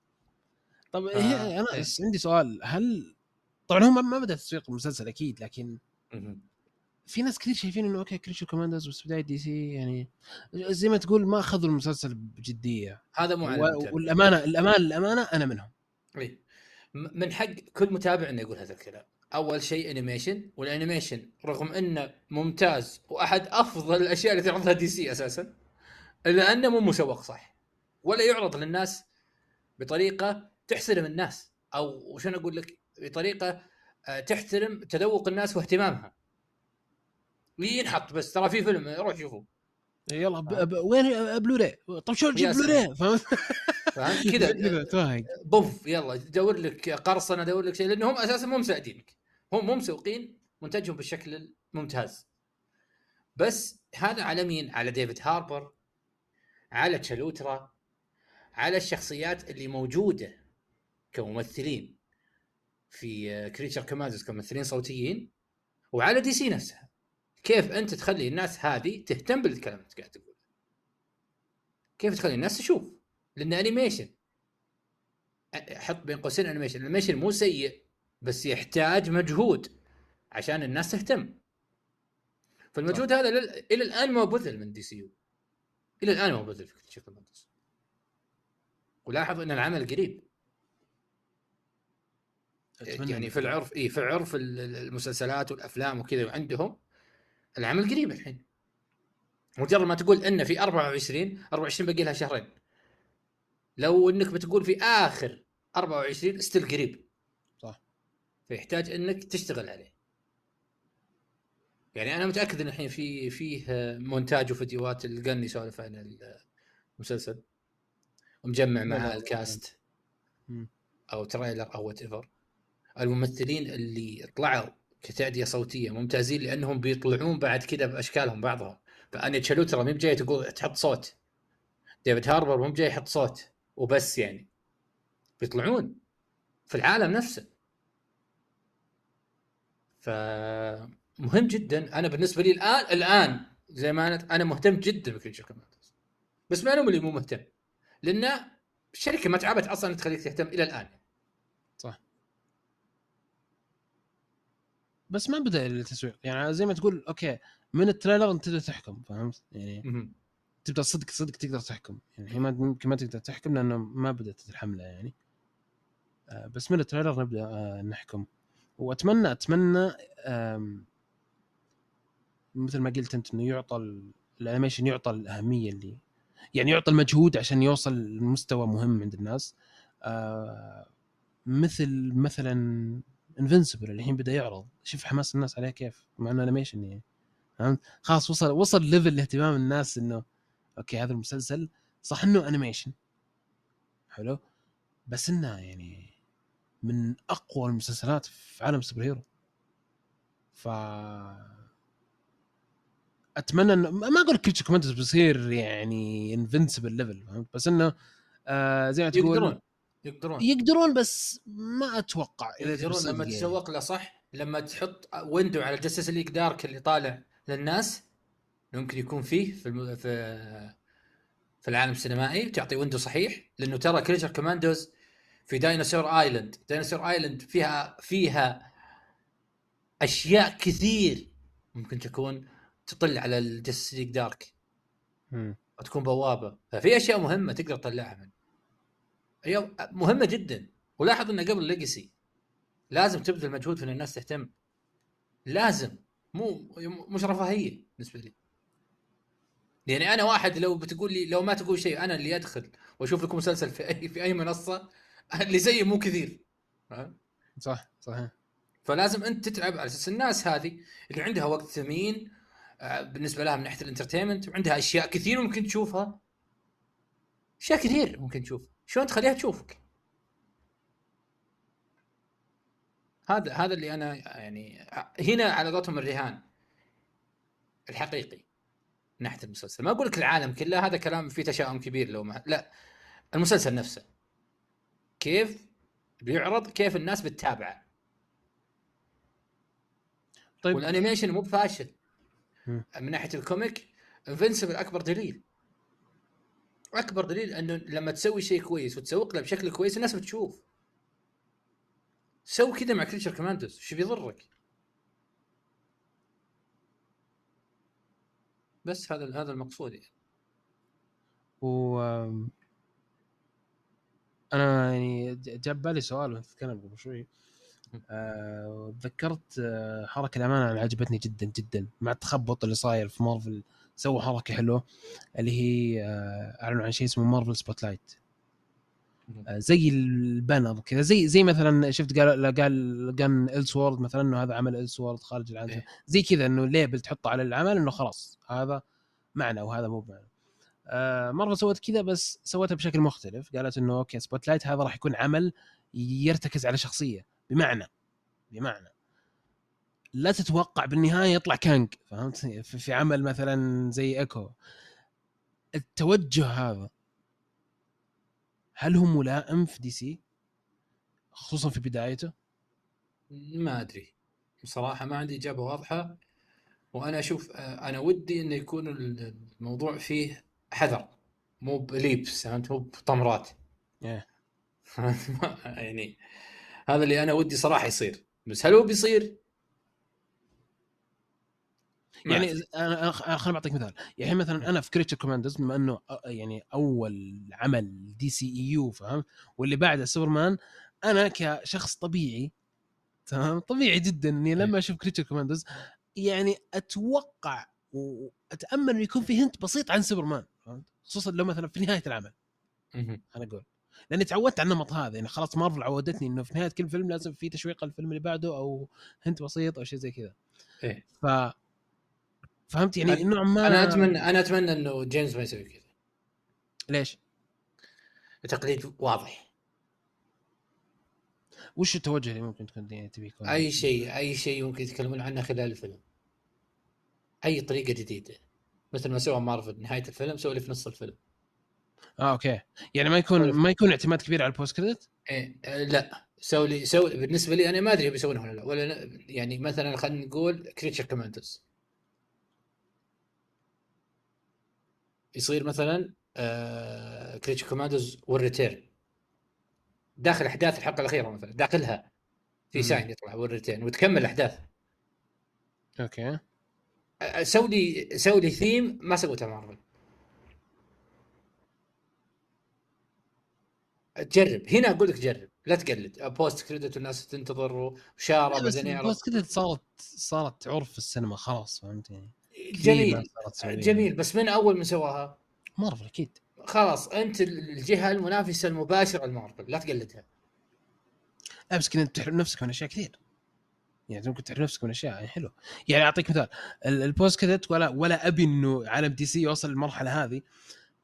طب
آه،
هي أنا
إيه.
عندي سؤال هل طبعا هم ما بدأ تسويق المسلسل أكيد لكن في ناس كثير شايفين إنه okay Creature Commandos بس بداية DC يعني زي ما تقول ما أخذوا المسلسل بجدية.
هذا مو
و-. والأمانة الأمانة الأمانة أنا منهم.
م- من حق كل متابع إنه يقول هذا الكلام. أول شيء animation وال animation رغم إنه ممتاز وأحد أفضل الأشياء اللي تعرضها DC أساسا إلا أنه مو مسوق صح. ولا يعرض للناس بطريقة تحترم الناس. أو وشنو أقول لك؟ بطريقة آه، تحترم تذوق الناس واهتمامها. ينحط بس ترى في فيلم روح شوفه.
يلا ب... ب... وين بلوراي طب شو
يا
تجيب
سلام.
بلوراي فهمت؟
فهمت؟ كذا بوف يلا دور لك قرصنة دور لك شيء لأنهم أساسا مو مساعدينك هم مو مسوقين منتجهم بالشكل الممتاز. بس هذا على مين؟ على ديفيد هاربر على تشالوترا على الشخصيات اللي موجودة كممثلين. في Creature Commandos كممثلين صوتيين. وعلى DC نفسها. كيف أنت تخلي الناس هذه تهتم بالكلام اللي قاعد تقوله؟ كيف تخلي الناس تشوف؟ لأن animation حط بين قوسين animation ال animation مو سيء بس يحتاج مجهود عشان الناس تهتم. فالمجهود هذا لل... إلى الآن ما بذل من DCU إلى الآن ما بذل في Creature Commandos ولاحظ أن العمل قريب.
أتمنى
يعني
إنه-
في العرف اي في عرف ال- ال- المسلسلات والأفلام وكذا عندهم العمل قريب الحين. مجرد ما تقول إن في 24 24 باقي لها شهرين. لو إنك بتقول في آخر 24 ستيل قريب.
صح.
فيحتاج إنك تشتغل عليه. يعني أنا متأكد إن الحين في فيه مونتاج وفيديوهات القن يسولف عن المسلسل. ومجمع
لا،
مع
لا، ال
cast. أو trailer أو whatever الممثلين اللي طلعوا كتأدية صوتية ممتازين لأنهم بيطلعون بعد كذا بأشكالهم بعضها فأنيا تشالوترا مو بجاي تقول تحط صوت. ديفيد هاربر مو بجاي يحط صوت. وبس يعني. بيطلعون. في العالم نفسه. فمهم جدا. أنا بالنسبة لي الان الآن زي ما أنا أنا مهتم جدا ب Creature Commandos بس ما اللي مو مهتم. لأن الشركة ما تعبت أصلا تخليك تهتم إلى الآن
صح بس ما بدأ التسويق. يعني زي ما تقول okay من ال trailer أنت تقدر تحكم فهمت؟ يعني. تبدا صدق صدق تقدر تحكم. يعني الحين ما يمكن ما تقدر تحكم لأنه ما بدأت الحملة يعني. آه، بس من ال trailer نبدأ آه، نحكم. وأتمنى أتمنى مثل ما قلت أنت إنه يعطى ال- ال animation يعطى الأهمية اللي يعني يعطى المجهود عشان يوصل لمستوى مهم عند الناس. آه، مثل مثلا Invincible الحين بدا يعرض. شوف حماس الناس عليه كيف مع إنه animation يعني. فهمت؟ خلاص وصل وصل level اهتمام الناس إنه okay هذا المسلسل صح إنه animation حلو؟ بس إنه يعني من أقوى المسلسلات في عالم ال super hero ف أتمنى إنه ما أقول Creature Commandos بيصير يعني Invincible level فهمت؟ بس إنه آه زي ما تقول
يقدرون. يقدرون.
يقدرون بس ما أتوقع اذا
يقدرون لما
يعني.
تسوق له صح؟ لما تحط window على Justice League Dark اللي طالع للناس ممكن يكون فيه في الم... في في العالم السينمائي وتعطي window صحيح لأنه ترى Creature Commandos في Dinosaur Island Dinosaur Island فيها فيها أشياء كثير ممكن تكون تطل على ال Justice League
Dark.
وتكون بوابة. ففي أشياء مهمة تقدر تطلعها من هي مهمة جدا. ولاحظ انه قبل Legacy لازم تبذل مجهود في إن الناس تهتم. لازم. مو مش رفاهية بالنسبة لي. يعني أنا واحد لو بتقول لي لو ما تقول شيء أنا اللي أدخل وأشوف لكم مسلسل في اي في أي منصة اللي زيي مو كثير؟
صح صحيح.
فلازم أنت تتعب على أساس الناس هذه اللي عندها وقت ثمين آه، بالنسبة لها من ناحية الانترتينمنت وعندها أشياء كثير ممكن تشوفها. أشياء كثير ممكن تشوف شلون تخليها تشوفك؟ هذا هذا اللي أنا يعني هنا على قولتهم الرهان الحقيقي من ناحية المسلسل. ما أقول لك العالم كله هذا كلام فيه تشاؤم كبير لو ما لا المسلسل نفسه. كيف بيعرض كيف الناس بتتابعه.
طيب.
وال animation مو بفاشل. من ناحية ال comic Invincible أكبر دليل. أكبر دليل أنه لما تسوي شيء كويس وتسوق له بشكل كويس الناس بتشوف. سوي كذا مع Creature Commandos شو بيضرك؟ بس هذا هذا المقصود يعني.
و أنا يعني جاب بالي سؤال وانت تتكلم قبل شوي. آه، تذكرت آه، حركة الأمانة اللي عجبتني جدا جدا مع التخبط اللي صاير في مارفل سووا حركة حلوة اللي هي آه، أعلنوا عن شيء اسمه Marvel Spotlight زي ال banner كذا زي زي مثلا شفت قال قال قال Elseworld مثلا إنه هذا عمل Elseworld خارج العالم.
إيه.
زي كذا إنه label تحطه على العمل إنه خلاص هذا معنى وهذا مو بمعنى آه مارفل سوت كذا بس سوتها بشكل مختلف. قالت إنه okay Spotlight هذا راح يكون عمل يرتكز على شخصية بمعنى بمعنى. لا تتوقع بالنهاية يطلع Kang فهمت؟ في عمل مثلا زي إيكو. التوجه هذا هل هو ملائم في DC؟ خصوصا في بدايته؟
ما أدري. بصراحة ما عندي إجابة واضحة. وأنا أشوف آه، أنا ودي إنه يكون الموضوع فيه حذر. مو ب leaps فهمت؟ مو بطمرات. يعني هذا اللي أنا ودي صراحة يصير. بس هل هو بيصير؟
يعني. أنا خليني بعطيك مثال. يعني مثلا أنا في Creature Commandos بما إنه يعني أول عمل DCEU فهمت؟ واللي بعده سوبرمان أنا كشخص طبيعي تمام؟ طبيعي جدا إني لما أشوف Creature Commandos يعني أتوقع وأتأمل إنه يكون في hint بسيط عن سوبرمان فهمت؟ خصوصا لو مثلا في نهاية العمل. أنا أقول. لأني تعودت على النمط هذا يعني خلاص مارفل عودتني إنه في نهاية كل فيلم لازم في تشويق الفيلم اللي بعده أو hint بسيط أو شيء زي كذا.
إيه.
ف فهمت يعني نوعا ما
أنا اتمنى أنا أتمنى إنه جيمس ما يسوي كذا.
ليش؟
تقليد واضح.
وش التوجه اللي ممكن تكون يعني تبي يكون؟
أي شيء أي شيء ممكن يتكلمون عنه خلال الفيلم. أي طريقة جديدة. مثل ما سوى مارفل نهاية الفيلم سوى لي في نص الفيلم.
آه okay. يعني ما يكون ما يكون اعتماد كبير على ال
post-credit؟ آه، لا. سوي لي سوي بالنسبة لي أنا ما أدري بيسوونها ولا لا. ولا يعني مثلا خلينا نقول Creature Commandos يصير مثلا آه Creature Commandos will return داخل أحداث الحلقة الأخيرة مثلا داخلها في. sign يطلع will return وتكمل الأحداث.
okay.
آه، سوي لي سوي لي ثيم ما سويته مارفل. جرب. هنا أقول لك جرب. لا تقلد. post-credit والناس تنتظر
وشارة
بعدين
البوست كريدت صارت صارت عرف في السينما خلاص فهمت يعني كثير
جميل. جميل. بس من أول من سواها؟
مارفل أكيد.
خلاص أنت الجهة المنافسة المباشرة لمارفل لا تقلدها.
بس كذا تحرم نفسك من أشياء كثير. يعني ممكن تحرم نفسك من أشياء يعني حلو. يعني أعطيك مثال ال- ال post-credit ولا ولا أبي إنه عالم DC يوصل للمرحلة هذه.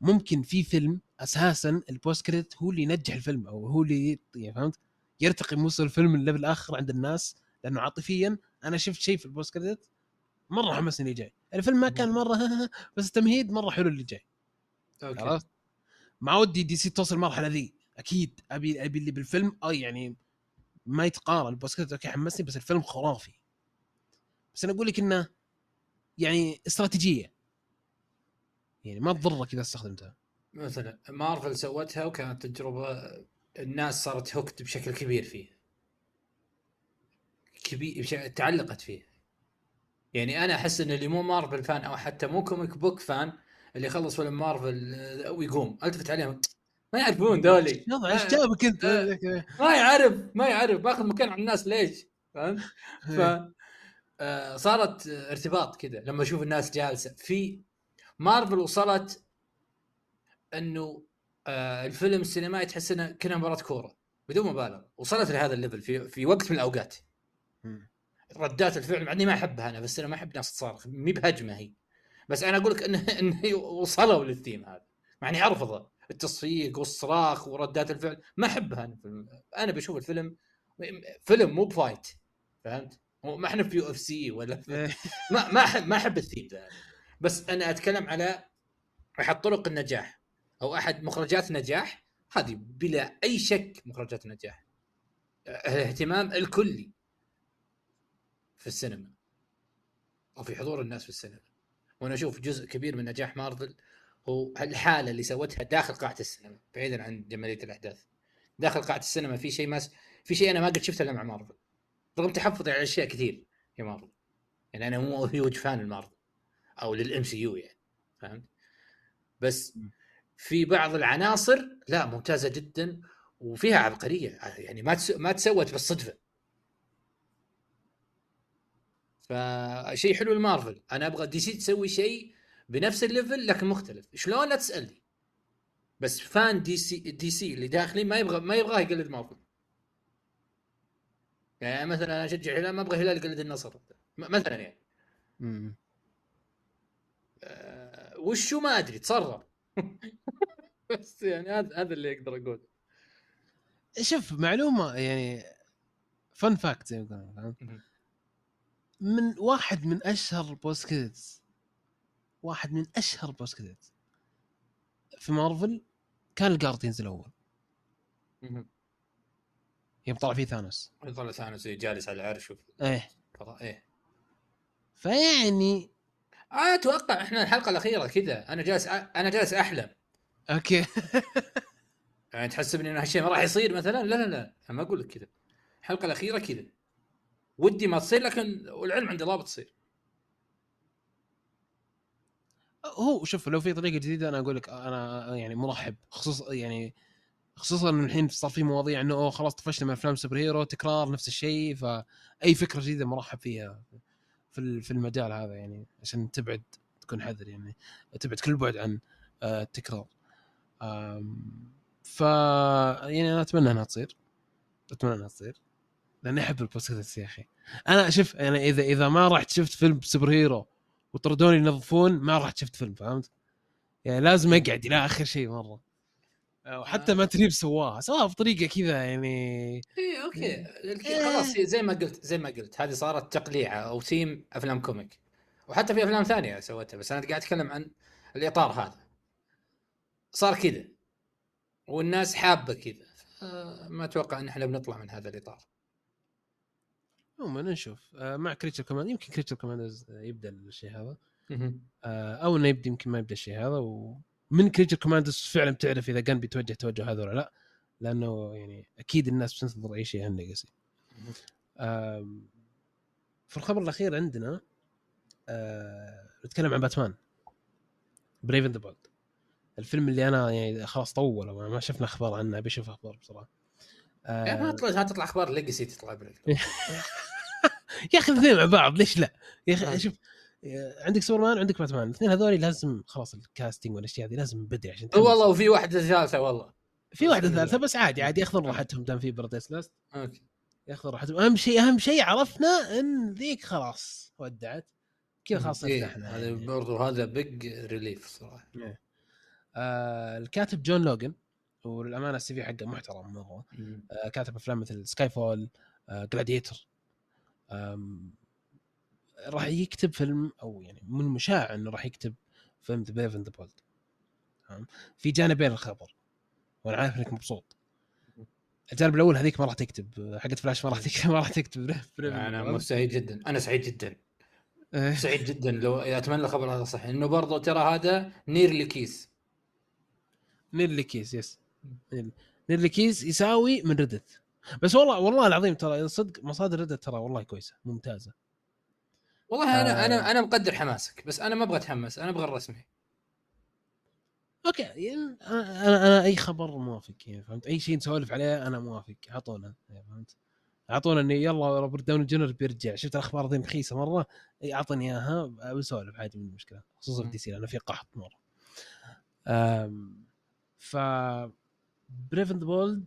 ممكن في فيلم أساسا ال post-credit هو اللي ينجح الفيلم أو هو اللي يعني فهمت؟ يرتقي موصل الفيلم ال level آخر عند الناس لأنه عاطفيا أنا شفت شيء في ال post-credit مرة حمسني اللي جاي. الفيلم ما كان مرة بس التمهيد مرة حلو اللي جاي.
okay.
عرفت؟ ما ودي DC توصل المرحلة ذي. أكيد أبي أبي اللي بالفيلم آه يعني ما يتقارن. post-credits okay حمسني بس الفيلم خرافي. بس أنا أقول لك إنه يعني استراتيجية. يعني ما تضرك إذا استخدمتها.
مثلا مارفل سوتها وكانت تجربة الناس صارت hooked بشكل كبير فيه. كبير تعلقت فيه. يعني أنا أحس إن اللي مو Marvel fan أو حتى مو comic book fan اللي يخلص فيلم مارفل آه، ويقوم. ألتفت عليهم. ما يعرفون دولي
إيش جابك أنت؟
ما يعرف ما يعرف. بأخذ مكان على الناس ليش؟ فهمت؟ ف آه، صارت ارتباط كذا لما أشوف الناس جالسة. في مارفل وصلت إنه آه، الفيلم السينمائي تحس إنه كنا مباراة كورة بدون مبالغة. وصلت لهذا ال level في في وقت من الأوقات. ردات الفعل مع اني ما أحبها أنا بس أنا ما أحب ناس تصارخ مي بهجمة هي. بس أنا أقول لك إنه إنه وصلوا للثيم هذا. مع إني أرفضه. التصفيق والصراخ وردات الفعل ما أحبها أنا أنا بشوف الفيلم فيلم مو ب fight. فهمت؟ ما إحنا في UFC ولا إيه. ما ما احب ما أحب الثيم ذا بس أنا أتكلم على أحد طرق النجاح أو أحد مخرجات النجاح هذه بلا أي شك مخرجات النجاح الاهتمام الكلي. في السينما. أو في حضور الناس في السينما. وأنا أشوف جزء كبير من نجاح مارفل هو الحالة اللي سوتها داخل قاعة السينما بعيدا عن جمالية الأحداث. داخل قاعة السينما في شيء ما في شيء أنا ما قد شفته إلا مع مارفل. رغم تحفظي على أشياء كثير في مارفل. يعني أنا مو huge fan ال Marvel أو لل MCU يعني فهمت؟ بس في بعض العناصر لا ممتازة جدا وفيها عبقرية. يعني ما ما تسوت بالصدفة. فشيء حلو المارفل أنا أبغى DC تسوي شيء بنفس ال level لكن مختلف. شلون؟ لا تسألني. بس fan DC DC اللي داخلي ما يبغى ما يبغاه يقلد مارفل. يعني مثلا أنا أشجع هلال ما أبغى هلال يقلد النصر. مثلا يعني. امم آه وشو ما أدري تصرف. بس يعني هذا هذا اللي أقدر أقول
شوف معلومة يعني fun fact زي ما من واحد من أشهر post واحد من أشهر post في مارفل كان ال Guardians الأول. يوم طلع فيه ثانوس.
طلع ثانوس جالس على العرش
إيه.
إيه.
فيعني
آه أتوقع إحنا الحلقة الأخيرة كذا. أنا جالس أنا جالس أحلم.
أوكي.
يعني تحسبني ان هالشيء ما راح يصير مثلا؟ لا لا لا. أنا ما أقول لك كذا. الحلقة الأخيرة كذا. ودي ما تصير لكن والعلم عندي لا بتصير
هو شوف لو في طريقة جديدة أنا أقول لك أنا يعني مرحب خصوصا يعني خصوصا انه الحين صار في مواضيع إنه أوه خلاص طفشنا من أفلام superhero تكرار نفس الشيء فأي فكرة جديدة مرحب فيها في في المجال هذا يعني عشان تبعد تكون حذر يعني تبعد كل بعد عن آه، التكرار. ف يعني أنا أتمنى إنها تصير. أتمنى إنها تصير. لأني أحب البودكاست يا أخي. أنا شوف يعني إذا إذا ما رحت شفت فيلم superhero وطردوني ينظفون ما رحت شفت فيلم فهمت؟ يعني لازم أقعد إلى آخر شيء مرة. وحتى ما تريب سواها سواها بطريقة كذا يعني.
إي أوكي. خلاص زي ما قلت زي ما قلت هذه صارت تقليعه أو تيم أفلام comic. وحتى في أفلام ثانية سوتها بس أنا قاعد أتكلم عن الإطار هذا. صار كذا. والناس حابة كذا. ما أتوقع إن إحنا بنطلع من هذا الإطار.
عموما نشوف. آه، مع Creature Com يمكن Creature Com يبدأ الشيء هذا. آه، أو إنه يبدأ يمكن ما يبدأ الشيء هذا. ومن Creature Commandos فعلا بتعرف إذا كان بيتوجه توجه هذا ولا لا. لأنه يعني أكيد الناس بتنتظر أي شيء عن Legacy في الخبر الأخير عندنا آه نتكلم عن باتمان Brave and the Bold الفيلم اللي أنا يعني خلاص طول ما شفنا أخبار عنه أبي أشوف أخبار بصراحه
آه ما تطلع تطلع أخبار Legacy تطلع
يا أخي الاثنين مع بعض ليش لا؟ يا أخي شوف عندك سوبر مان وعندك باتمان الاثنين هذول لازم خلاص ال casting والأشياء هذه لازم بدري عشان
والله وفي واحدة ثالثة والله.
في واحدة ثالثة بس عادي عادي ياخذون راحتهم دام في Paradise Lost. أوكي. ياخذون راحتهم. أهم شيء أهم شيء عرفنا إن ذيك خلاص ودعت. كذا خلاص
إيه هذا يعني. برضو هذا بيج ريليف صراحة.
إيه. آه الكاتب جون لوجن وللامانه ال CV حقه محترم مره آه كاتب أفلام مثل Skyfall آه Gladiator راح يكتب فيلم أو يعني من المشاع إنه راح يكتب فيلم The Brave and the Bold في جانبين الخبر وأنا عارف إنك مبسوط. الجانب الأول هذيك ما راح تكتب حقت فلاش ما راح تكتب ما راح تكتب.
أنا سعيد جدا. أنا سعيد جدا.
إيه.
سعيد جدا. لو أتمنى الخبر هذا صح إنه برضو ترى هذا near case
near case yes near case يساوي من Reddit بس والله والله العظيم ترى صدق مصادر Reddit ترى والله كويسة ممتازة.
والله أنا آه. أنا أنا مقدر حماسك بس أنا ما أبغى أتحمس أنا أبغى الرسمي.
أوكي يعني أنا أنا أي خبر موافق يعني فهمت؟ أي شيء نسولف عليه أنا موافق اعطونا يعني فهمت؟ اعطونا إني يلا روبرت داون جونر بيرجع. شفت الأخبار ذي رخيصه مرة؟ أعطني إياها بسولف عادي من المشكلة خصوصا في DC لأنه في قحط مرة. ف Brave and Bold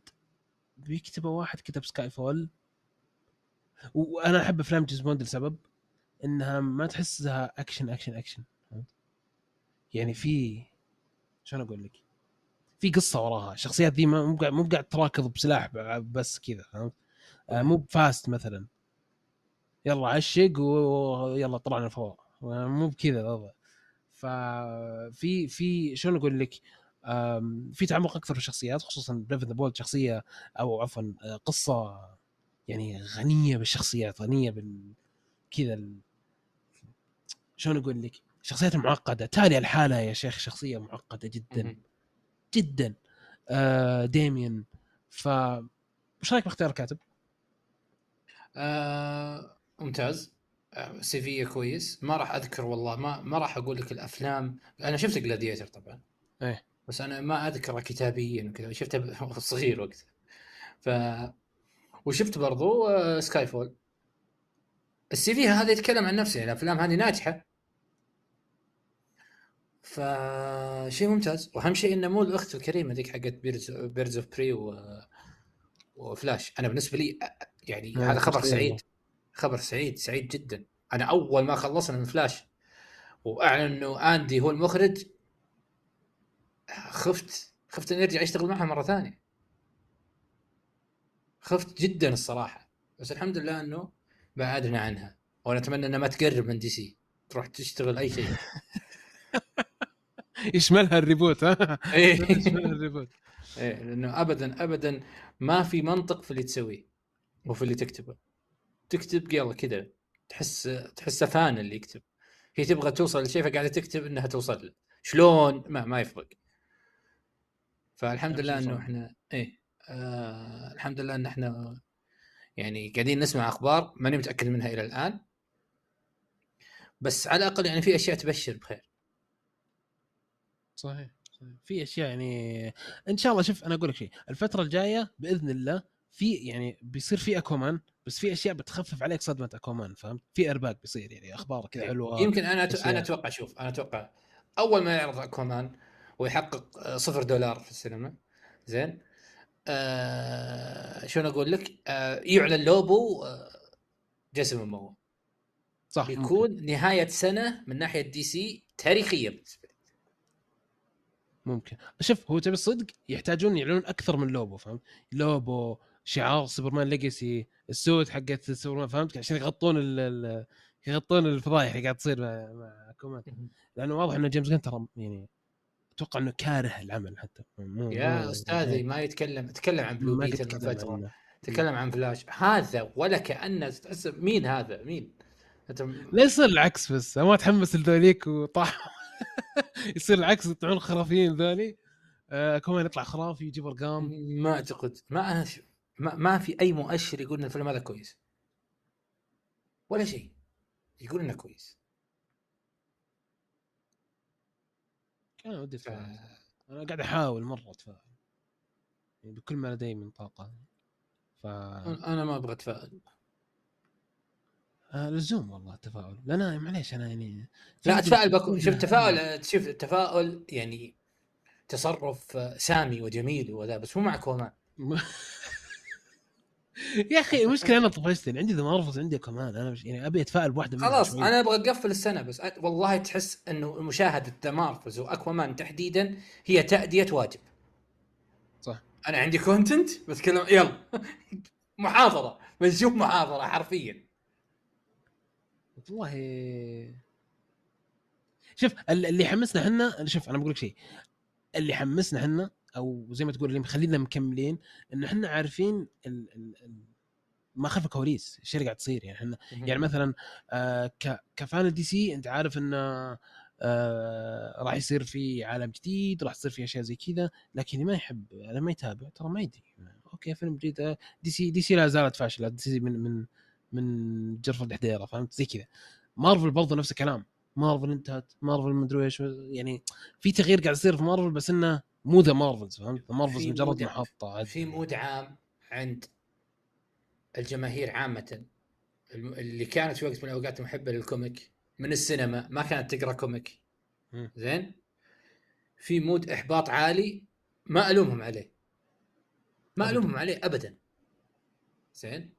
بيكتبه واحد كتب Skyfall وأنا أحب أفلام جيمس بوند لسبب إنها ما تحسها action action action. يعني في شلون أقول لك؟ في قصة وراها. الشخصيات ذي مو قاعد مو قاعد تراكض بسلاح بس كذا فهمت؟ آه، مو ب Fast مثلا. يلا عشق ويلا طلعنا الفضاء مو بكذا الوضع. ففي في شلون أقول لك؟ في تعمق أكثر في الشخصيات خصوصا Brave and the Bold شخصية أو عفوا آه، قصة يعني غنية بالشخصيات غنية بال كذا ال... شلون أقول لك؟ شخصيات معقدة. طالع الحالة يا شيخ شخصية معقدة جدا جدا. آه ديميان. ف وش رأيك باختيار الكاتب؟
آه ممتاز. آه سيفية كويس. ما راح أذكر والله ما ما راح أقول لك الأفلام. أنا شفت Gladiator طبعا.
إيه.
بس أنا ما أذكره كتابيا وكذا شفته صغير وقتها. ف وشفت برضو آه Skyfall ال CV هذا يتكلم عن نفسه يعني الأفلام هذه ناجحة. فشيء ممتاز. وأهم شيء إنه مو الأخت الكريمة ذيك حقت Birds Birds of Prey و... وفلاش أنا بالنسبة لي يعني هذا خبر سعيد. خبر سعيد سعيد جدا. أنا أول ما خلصنا من فلاش واعلن إنه Andy هو المخرج خفت خفت انه يرجع يشتغل معها مرة ثانية. خفت جدا الصراحة. بس الحمد لله إنه بعدنا عنها. وأنا أتمنى إنها ما تقرب من DC تروح تشتغل أي شيء.
يشملها ال reboot ها؟
إيه. يشملها ال reboot. إيه لأنه ابدا ابدا ما في منطق في اللي تسويه وفي اللي تكتبه. تكتب يلا كذا تحس تحسه فان اللي يكتب. هي تبغى توصل لشيء فقاعدة تكتب إنها توصل له. شلون؟ ما ما يفرق. فالحمد لله إنه إحنا إيه آه الحمد لله إن إحنا يعني قاعدين نسمع أخبار ماني متأكد منها إلى الآن. بس على الأقل يعني في أشياء تبشر بخير.
صحيح صحيح. في أشياء يعني إن شاء الله شوف أنا أقول لك شيء الفترة الجاية بإذن الله في يعني بيصير في Aquaman بس في أشياء بتخفف عليك صدمة Aquaman فهمت؟ في أرباك بيصير يعني أخبار كذا حلوة
يمكن أنا أشياء. أنا أتوقع شوف أنا أتوقع أول ما يعرض Aquaman ويحقق صفر دولار في السينما. زين. آه شلون أقول لك؟ آه يعلن Lobo آه Jason Momoa صح يكون ممكن. نهاية سنة من ناحية DC تاريخية بالنسبة لي.
ممكن. شوف هو تبي الصدق يحتاجون يعلنون أكثر من Lobo فهمت؟ Lobo شعار سوبرمان Legacy السوت حقت سوبرمان فهمت؟ عشان يغطون ال يغطون الفضايح اللي قاعد تصير مع Aquaman لأنه واضح إنه James Gunn ترى يعني أتوقع إنه كاره العمل حتى.
مو يا أستاذي ما يتكلم تكلم عن Blue Beetle من فتره تكلم عن فلاش هذا ولا كانه تحس مين هذا؟ مين؟
لا يصير العكس بس. ما تحمس لذوليك وطاح. يصير العكس يطلعون خرافيين ذولي. آه كمان يطلع خرافي يجيب أرقام.
ما أعتقد. ما ما, ما في أي مؤشر يقول إن الفيلم هذا كويس. ولا شيء. يقول إنه كويس.
أنا ودي اتفائل أنا قاعد أحاول مرة اتفائل يعني بكل ما لدي من طاقة.
ف أنا ما أبغى اتفائل
آه لزوم والله التفاؤل. لا أنا معليش أنا يعني
لا اتفائل بكون شوف تفاؤل شوف التفاؤل يعني تصرف سامي وجميل وذا بس مو مع Aquaman
يا أخي المشكلة أنا طفشت يعني عندي The Marvels عندي Aquaman. أنا مش يعني أبي أتفائل بواحده
خلاص أنا أبغى أقفل السنة بس. والله تحس إنه مشاهدة The Marvels و Aquaman تحديدا هي تأدية واجب.
صح.
أنا عندي content بتكلم يلا. محاضرة. بنشوف محاضرة حرفيا.
والله. شوف اللي حمسنا إحنا شوف أنا بقول لك شيء. اللي حمسنا إحنا أو زي ما تقول اللي مخلينا مكملين انه إحنا عارفين ال ال ال ما خلف الكواليس إيش اللي قاعد تصير يعني إحنا يعني مثلا آه ك fan DC أنت عارف إنه آه راح يصير في عالم جديد راح تصير في أشياء زي كذا لكن اللي ما يحب اللي ما يتابع ترى ما يدري. أوكي فيلم جديد آه، DC DC لا زالت فاشلة DC من من من جرف لدحديرة فهمت؟ زي كذا. مارفل برضو نفس الكلام. مارفل انتهت مارفل مدري إيش يعني في تغيير قاعد يصير في مارفل بس إنه مو The Marvels فهمت؟ Marvels مجرد محطة
في mood عام عند الجماهير عامة. اللي كانت في وقت من الأوقات محبة لل comic من السينما ما كانت تقرأ comic. زين؟ في mood إحباط عالي ما ألومهم عليه. ما ألومهم عليه ابدا. زين؟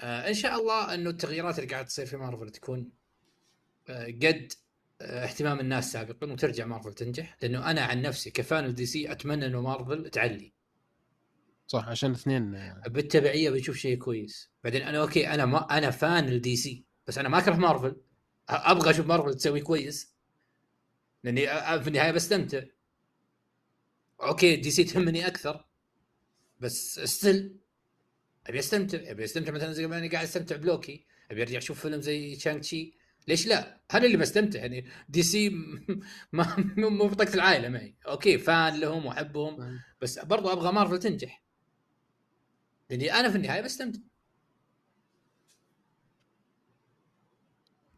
آه إن شاء الله إنه التغييرات اللي قاعد تصير في مارفل تكون آه قد اهتمام الناس سابقا وترجع مارفل تنجح لأنه أنا عن نفسي ك fan DC أتمنى إنه مارفل تعلي.
صح عشان اثنين
بالتبعية بنشوف شيء كويس. بعدين أنا أوكي أنا ما أنا fan ال DC بس أنا ما أكره مارفل. أبغى أشوف مارفل تسوي كويس. لأني في النهاية بستمتع. أوكي DC تهمني أكثر بس still أبي أستمتع. أبي أستمتع مثلا زي ما أنا قاعد أستمتع بلوكي. أبي أرجع أشوف فيلم زي Shang-Chi. ليش لا؟ هذا اللي بستمتع يعني DC ما مو بطاقة العائلة معي. أوكي fan لهم وأحبهم بس برضو أبغى مارفل تنجح. لأني أنا في النهاية بستمتع.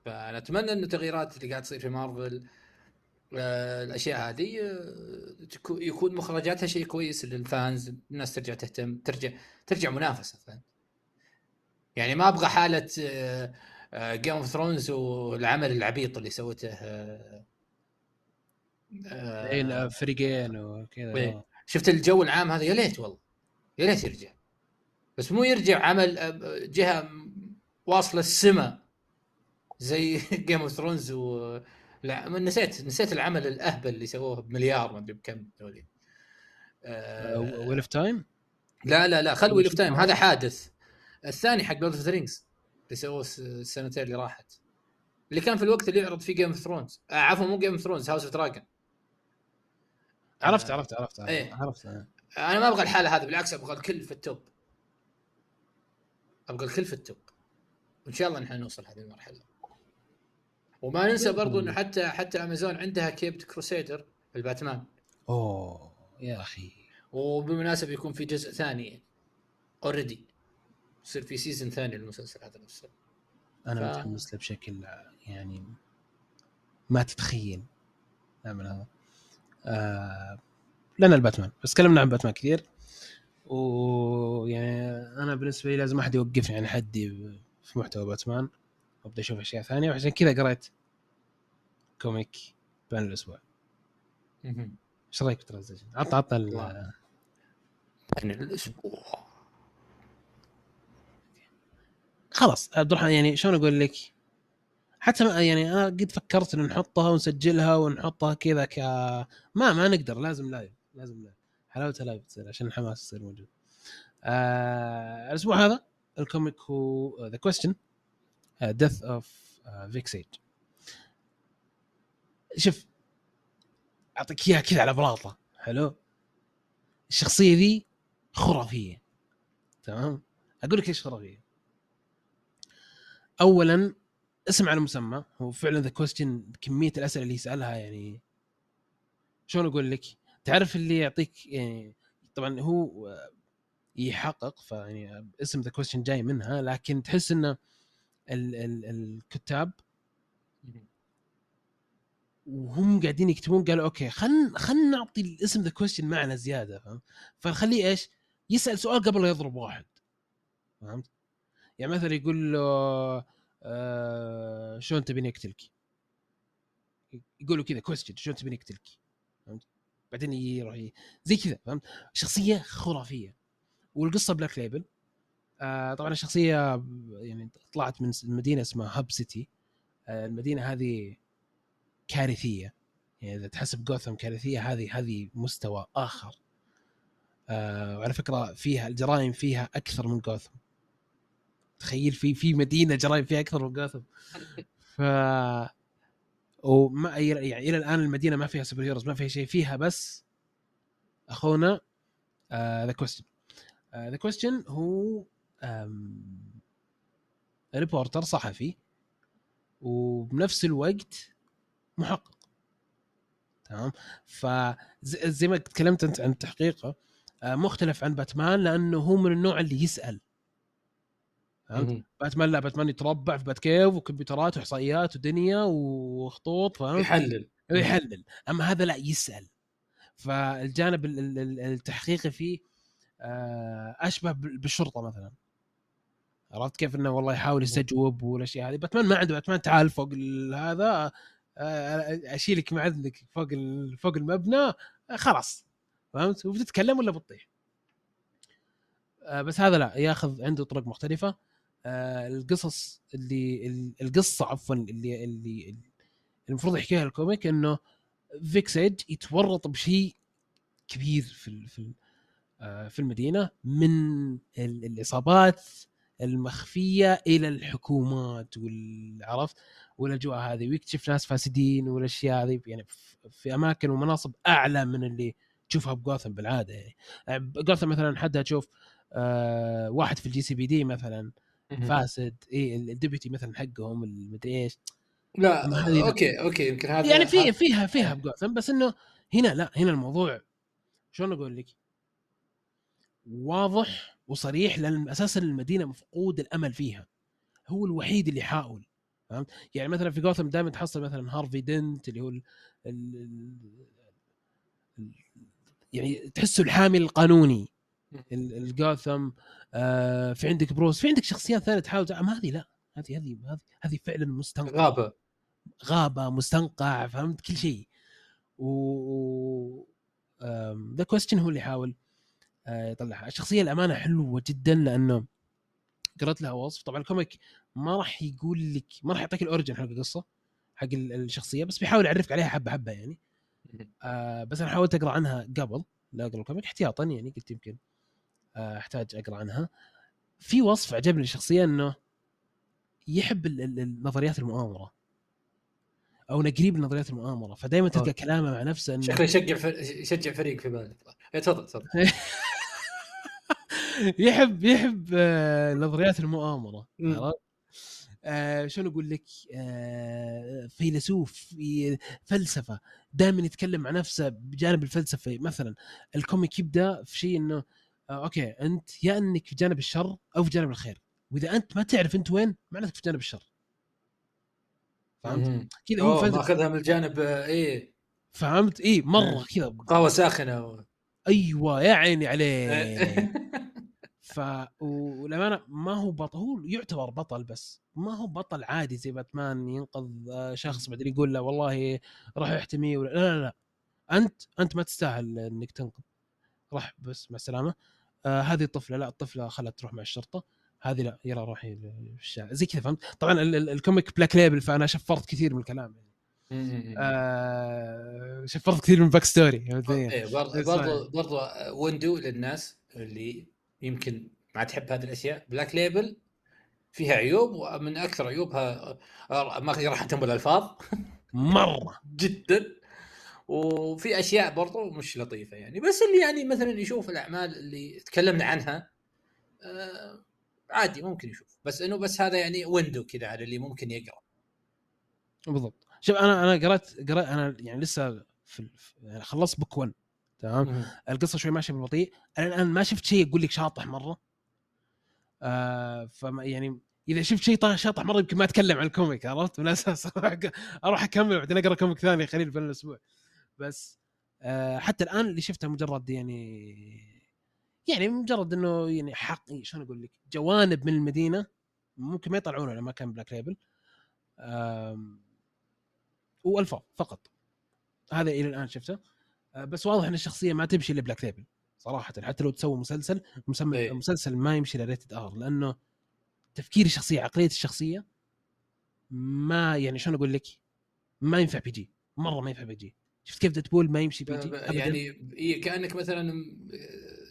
فنتمنى انه التغييرات اللي قاعد تصير في مارفل آه، الأشياء هذه آه، يكون مخرجاتها شيء كويس لل fans الناس ترجع تهتم ترجع ترجع منافسة فهمت يعني ما أبغى حالة Game of Thrones والعمل العبيط اللي سوته
آه فريقين وكذا.
إيه. شفت الجو العام هذا؟ يا ليت والله يا ليت يرجع. بس مو يرجع عمل جهة واصلة السما زي Game of Thrones و لا نسيت نسيت العمل الأهبل اللي سووه بمليار ما أدري بكم ذولي
Wheel of Time؟
لا لا لا خل Wheel of Time هذا حادث. الثاني حق Lord of the Rings اللي سووه السنتين اللي راحت. اللي كان في الوقت اللي يعرض فيه Game of Thrones آه عفوا مو Game of Thrones House of Dragon
عرفت عرفت عرفت
عرفت, إيه. عرفت أنا ما أبغى الحالة هذه بالعكس أبغى الكل في ال top. أبغى الكل في ال top. وإن شاء الله نحن نوصل هذه المرحلة. وما ننسى برضو إنه حتى حتى امازون عندها Caped Crusader ال
Batman. أوه يا أخي.
وبالمناسبة يكون في جزء ثاني already يصير في season ثاني للمسلسل هذا نفسه.
أنا ف... متحمس له بشكل يعني ما تتخيل. نعمل هذا. آه لنا الباتمان. بس تكلمنا عن باتمان كثير. ويعني أنا بالنسبة لي لازم أحد يوقفني عن حدي في محتوى باتمان. وأبدأ أشوف أشياء ثانية. وعشان كذا قريت comic بين الأسبوع. إيش رأيك بال transition؟ عطنا عطنا
بين الأسبوع.
خلاص عبد الرحمن يعني شلون أقول لك؟ حتى يعني أنا قد فكرت إن نحطها ونسجلها ونحطها كذا ك ما ما نقدر لازم live لازم live حلاوتها live تصير عشان الحماس يصير موجود. آه الأسبوع هذا ال comic هو The Question Deaths of Vic Sage شوف أعطيك إياها كذا على بلاطة. حلو؟ الشخصية ذي خرافية. تمام؟ أقول لك ليش خرافية. اولا اسم على مسمى هو فعلا The Question كمية الأسئلة اللي يسألها يعني شلون أقول لك تعرف اللي يعطيك يعني طبعا هو يحقق فيعني اسم The Question جاي منها لكن تحس إنه ال ال الكتاب وهم قاعدين يكتبون قالوا أوكي خلينا خلينا نعطي الاسم The Question معنى زيادة فهمت فنخليه إيش؟ يسأل سؤال قبل لا يضرب واحد فهمت؟ يعني مثلا يقول له آه شلون تبيني اقتلك؟ يقول له كذا question شلون تبيني اقتلك؟ فهمت؟ بعدين يروح زي كذا فهمت؟ شخصية خرافية والقصة Black Label آه طبعا الشخصية يعني طلعت من مدينة اسمها Hub City آه المدينة هذه كارثية يعني إذا تحسب جوثم كارثية هذه هذه مستوى آخر آه وعلى فكرة فيها الجرائم فيها أكثر من جوثم تخيل في في مدينة جرائم فيها أكثر من جوثم ف وما يعني إلى الآن المدينة ما فيها superheroes ما فيها شيء. فيها بس أخونا The Question The Question هو reporter صحفي وبنفس الوقت محقق. تمام؟ فزي ما تكلمت أنت عن تحقيقه آه، مختلف عن باتمان لأنه هو من النوع اللي يسأل. فهمت؟ باتمان لا باتمان يتربع في بات كيف وكمبيوترات وإحصائيات ودنيا وخطوط فهمت؟
يحلل.
يحلل. أما هذا لا يسأل. فالجانب التحقيقي فيه آه، أشبه بالشرطة مثلا. عرفت كيف إنه والله يحاول يستجوب والأشياء هذه. باتمان ما عنده باتمان تعال فوق هذا آه، أشيلك مع إذنك فوق فوق المبنى خلاص. فهمت؟ وبتتكلم ولا بتطيح؟ بس هذا لا ياخذ عنده طرق مختلفة. آه القصص اللي القصة عفوا اللي اللي المفروض يحكيها ال comic إنه Vic Sage يتورط بشيء كبير في في آه في المدينة من العصابات المخفية إلى الحكومات والعرفت والأجواء هذه. ويكتشف ناس فاسدين والأشياء هذه يعني في أماكن ومناصب أعلى من اللي تشوفها بجوثم بالعادة. يعني جوثم مثلا حدها تشوف آه واحد في ال GCPD مثلا فاسد اي ال deputy مثلا حقهم المدري إيش.
لا okay okay يمكن هذا
يعني في فيها فيها بجوثم بس إنه هنا لا هنا الموضوع شلون أقول لك؟ واضح وصريح لأن أساسا المدينة مفقود الأمل فيها. هو الوحيد اللي يحاول فهمت؟ يعني مثلا في جوثم دائما تحصل مثلا هارفي دنت اللي هو ال ال ال يعني تحسه الحامي القانوني. الجوثم آه في عندك بروس في عندك شخصيات ثانية تحاول ما هذه لا هذه هذه هذه هذه فعلا مستنقع.
غابة.
غابة مستنقع فهمت؟ كل شيء. و The Question هو اللي يحاول آه يطلعها. الشخصية الأمانة حلوة جدا لأنه قرأت لها وصف. طبعا ال comic ما راح يقول لك ما راح يعطيك ال origin حق القصة حق الشخصية بس بيحاول يعرفك عليها حبة حبة يعني. آه بس أنا حاولت أقرأ عنها قبل لا أقرأ ال comic احتياطا يعني قلت يمكن احتاج اقرأ عنها. في وصف عجبني الشخصيه إنه يحب النظريات المؤامرة. أو قريب لنظريات المؤامرة. فدائما تلقى كلامه مع نفسه
إنه شكله يشجع يشجع فريق في بالك إيه، تفضل تفضل.
يحب يحب آه، نظريات المؤامرة. عرفت؟ آه شلون أقول لك؟ آه فيلسوف فلسفة. دائما يتكلم عن نفسه بجانب الفلسفة. مثلا الكوميك يبدأ في شيء إنه أوكي. أنت يا إنك في جانب الشر أو في جانب الخير. وإذا أنت ما تعرف أنت وين معناتك في جانب الشر.
فهمت؟ كذا هو ماخذها من الجانب آه، إيه.
فهمت؟ اي مرة كذا.
قهوة ساخنة
أيوه يا عيني عليه ف وللأمانة ما هو بطل هو يعتبر بطل بس. ما هو بطل عادي زي باتمان ينقذ آه، شخص بعدين يقول له والله راح يحتمي ولا لا لا لا. أنت أنت ما تستاهل إنك تنقذ. راح بس مع السلامة. آه هذه الطفلة لا الطفلة خلت تروح مع الشرطة. هذه لا يلا روحي الشارع زي كذا فهمت؟ طبعا ال comic Black Label فأنا شفرت كثير من الكلام. يعني آه شفرت كثير من backstory
برضو برضو برضو window للناس اللي يمكن ما تحب هذه الأشياء. Black Label فيها عيوب ومن أكثر عيوبها ما راح تم الالفاظ
مرة.
جدا. وفي أشياء برضو مش لطيفة يعني. بس اللي يعني مثلا يشوف الأعمال اللي تكلمنا عنها آه عادي ممكن يشوف. بس إنه بس هذا يعني ويندو كذا على اللي ممكن يقرأ.
بالضبط. شوف أنا أنا قرأت قرأت أنا يعني لسه في يعني خلصت بوك 1 تمام؟ القصة شوي ماشية بالبطيء أنا الآن ما شفت شيء يقول لك شاطح مرة. آه فما يعني إذا شفت شيء شاطح مرة يمكن ما أتكلم عن ال comic عرفت؟ من أساس أروح أكمل بعدين أقرأ comic ثاني خليل بين الأسبوع. بس آه حتى الآن اللي شفته مجرد يعني يعني مجرد إنه يعني حق شلون أقول لك جوانب من المدينة ممكن ما يطلعونه لما كان Black Label والفاظ فقط. هذا إلى الآن شفته. آه، بس واضح إن الشخصية ما تمشي إلا Black Label صراحة. حتى لو تسوي مسلسل مسمى أيه. مسلسل ما يمشي إلا rated R لأنه تفكير الشخصية عقلية الشخصية ما يعني شلون أقول لك ما ينفع PG مرة ما ينفع PG شفت كيف ديدبول ما يمشي PG
يعني إيه كأنك مثلا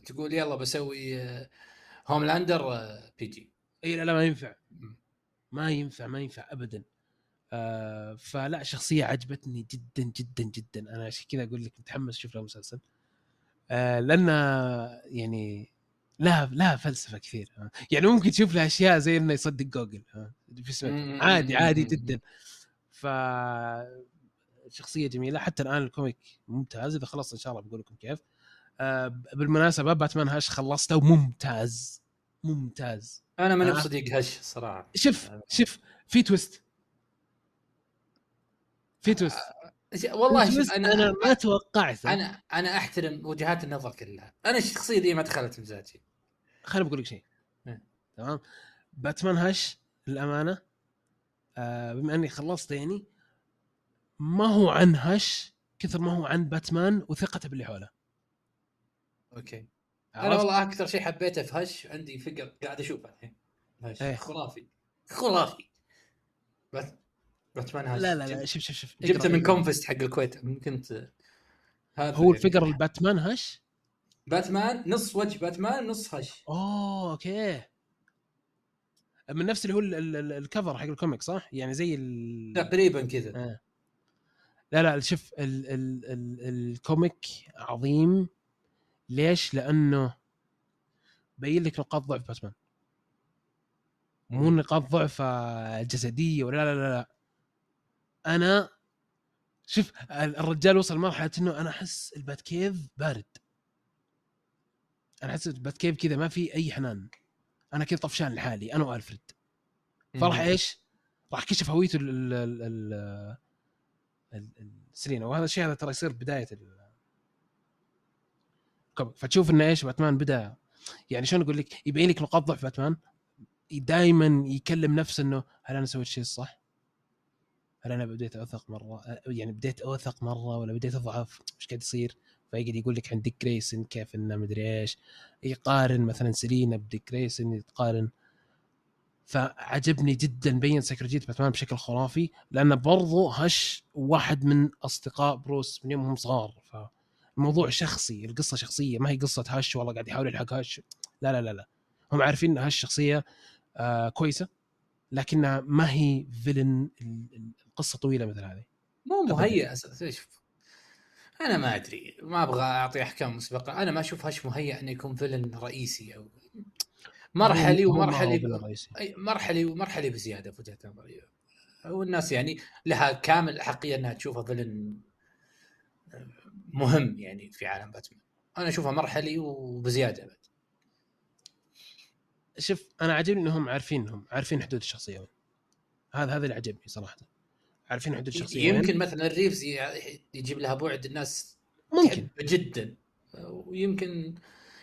تقول يلا بسوي هوملاندر بي جي
إي لا لا ما ينفع. ما ينفع ما ينفع ابدا. آه فلا شخصية عجبتني جدا جدا جدا. أنا عشان كذا أقول لك متحمس أشوف له مسلسل. آه لأن يعني لها لها فلسفة كثير. يعني ممكن تشوف لها أشياء زي إنه يصدق جوجل. عادي عادي جدا. ف شخصية جميلة. حتى الآن ال comic ممتاز. إذا خلص إن شاء الله بقول لكم كيف. آه بالمناسبة باتمان Hush خلصته وممتاز ممتاز.
أنا ماني بصديق Hush صراحة.
شوف شوف في twist. في twist.
آه، والله شوف
أنا أنا ما توقعت
أنا أنا أحترم وجهات النظر كلها. أنا الشخصية دي ما دخلت مزاجي
خليني بقول لك شيء. تمام؟ باتمان Hush للأمانة آه بما إني خلصت يعني ما هو عن Hush كثر ما هو عن باتمان وثقته باللي حوله.
okay. أنا والله أكثر شيء حبيته في Hush عندي figure قاعد أشوفه الحين. Hush إيه. خرافي. خرافي. بس باتمان Hush.
لا لا لا شوف شوف شوف.
جبته من كونفست حق الكويت. ممكن
هو ال figure الباتمان Hush؟
باتمان نص وجه باتمان نص Hush.
أوه okay. من نفس اللي هو ال cover حق ال comic صح؟ يعني زي ال...
تقريبا كذا.
آه. لا لا شوف ال ال ال ال comic عظيم. ليش؟ لأنه بين لك نقاط ضعف باتمان. مو نقاط ضعف جسدية ولا لا لا لا. أنا شوف الرجال وصل لمرحلة إنه أنا أحس البات كيف بارد. أنا أحس البات كيف كذا ما في أي حنان. أنا كذا طفشان لحالي أنا وألفريد. فراح إيش؟ راح كشف هويته السرينه وهذا الشيء هذا ترى يصير بداية الكوميك فتشوف إنه إيش باتمان بدأ. يعني شلون أقول لك؟ يبين لك نقاط ضعف باتمان. دائما يكلم نفسه إنه هل أنا سويت الشيء الصح؟ هل أنا بديت أوثق مرة؟ يعني بديت أوثق مرة ولا بديت أضعف؟ إيش قاعد يصير؟ فيقعد يقول لك عن ديك جريسن كيف إنه مدري إيش. يقارن مثلا سيلينا بديك جريسن يتقارن فعجبني جدا بين سيكولوجيه باتمان بشكل خرافي لأنه برضو Hush واحد من أصدقاء بروس من يوم هم صغار. فالموضوع شخصي القصة شخصية ما هي قصة هش والله قاعد يحاول يلحق هش. لا لا لا لا. هم عارفين إن هش شخصية آه كويسة لكنها ما هي فيلن القصة طويلة مثل هذه.
مو مهيئ شوف أنا ما أدري. ما أبغى أعطي أحكام مسبقة. أنا ما أشوف هش مهيئ إنه يكون فيلن رئيسي أو مرحلي ومرحلي أي مرحلي ومرحلي بزيادة في وجهه نظري والناس يعني لها كامل الاحقيه أنها تشوفه فيلن مهم يعني في عالم باتمان. أنا اشوفه مرحلي وبزيادة بعد.
شوف أنا عجبني إنهم عارفين إنهم عارفين حدود الشخصية وين. هذا هذا اللي عجبني صراحة. عارفين حدود الشخصية
يمكن مثلا ريفز يجيب لها بعد الناس
ممكن.
جدا. ويمكن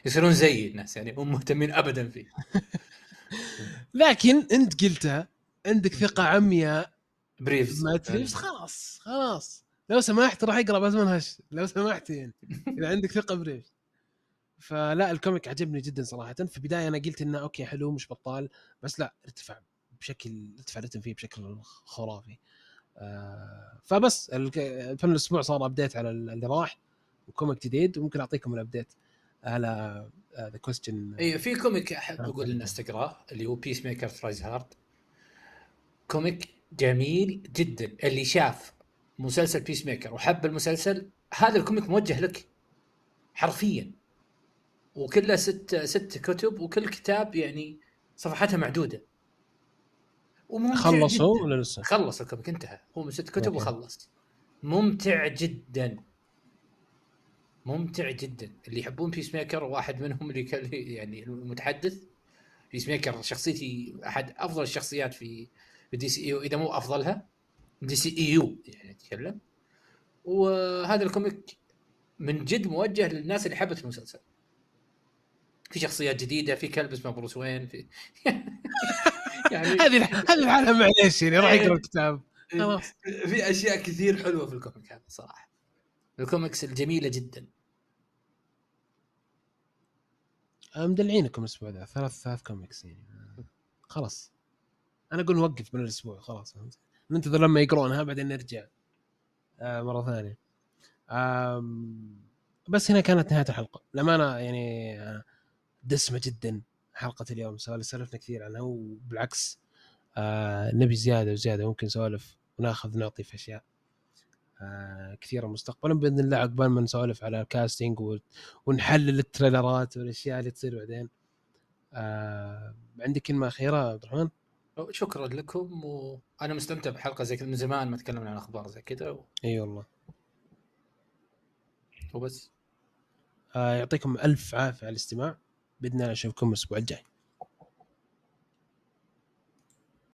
يصيرون زي الناس يعني مو مهتمين ابدا فيه.
لكن أنت قلتها عندك ثقة عمياء
بريفز.
مات ريفز خلاص خلاص. لو سمحت راح يقرا باتمان Hush لو سمحت يعني. إذا عندك ثقة بريفز. فلا ال comic عجبني جدا صراحة. في البداية أنا قلت إنه okay حلو مش بطال بس لا ارتفع بشكل ارتفع الرتم فيه بشكل خرافي. آه فبس الفيلم الأسبوع صار update على اللي راح و comic جديد وممكن أعطيكم ال update على The Question
اي في comic أحب أقول للناس تقراه اللي هو Peacemaker Tries Hard comic جميل جدا. اللي شاف مسلسل Peacemaker وحب المسلسل هذا ال comic موجه لك حرفيا. وكله ست ست كتب وكل كتاب يعني صفحاتها معدودة.
خلصوا ولا لسه؟
خلص ال comic انتهى. هو من ست كتب وخلص. ممتع جدا. ممتع جدا. اللي يحبون Peacemaker واحد منهم اللي يعني المتحدث. Peacemaker شخصيتي أحد أفضل الشخصيات في في DCEU إذا مو أفضلها DCEU يعني أتكلم. وهذا ال comic من جد موجه للناس اللي حبت المسلسل. في شخصيات جديدة في كلب اسمه بروس وين في
يعني هذه هذه العالم معليش يعني راح يقرأ الكتاب.
في أشياء كثير حلوة في ال comic هذا صراحة. الكوميكس الجميلة جدا.
مدلعينكم الأسبوع ذا ثلاث ثلاث كوميكس يعني. خلاص. أنا أقول نوقف من الأسبوع خلاص. ننتظر لما يقرونها بعدين نرجع آه مرة ثانية. بس هنا كانت نهاية الحلقة. لما يعني آه، دسمة جدا حلقة اليوم. سولفنا كثير عنها وبالعكس آه نبي زيادة وزيادة. ممكن نسولف وناخذ نعطي في أشياء. كثيرة مستقبلا. بإذن الله عقبال ما نسولف على الكاستنج ونحلل التريلرات والأشياء اللي تصير بعدين. آه عندك كلمة أخيرة عبد الرحمن؟
شكرا لكم وأنا مستمتع بحلقة زي كذا من زمان ما تكلمنا عن أخبار زي كذا و...
إي والله.
وبس.
آه يعطيكم ألف عافية على الاستماع. بإذن الله نشوفكم الأسبوع الجاي.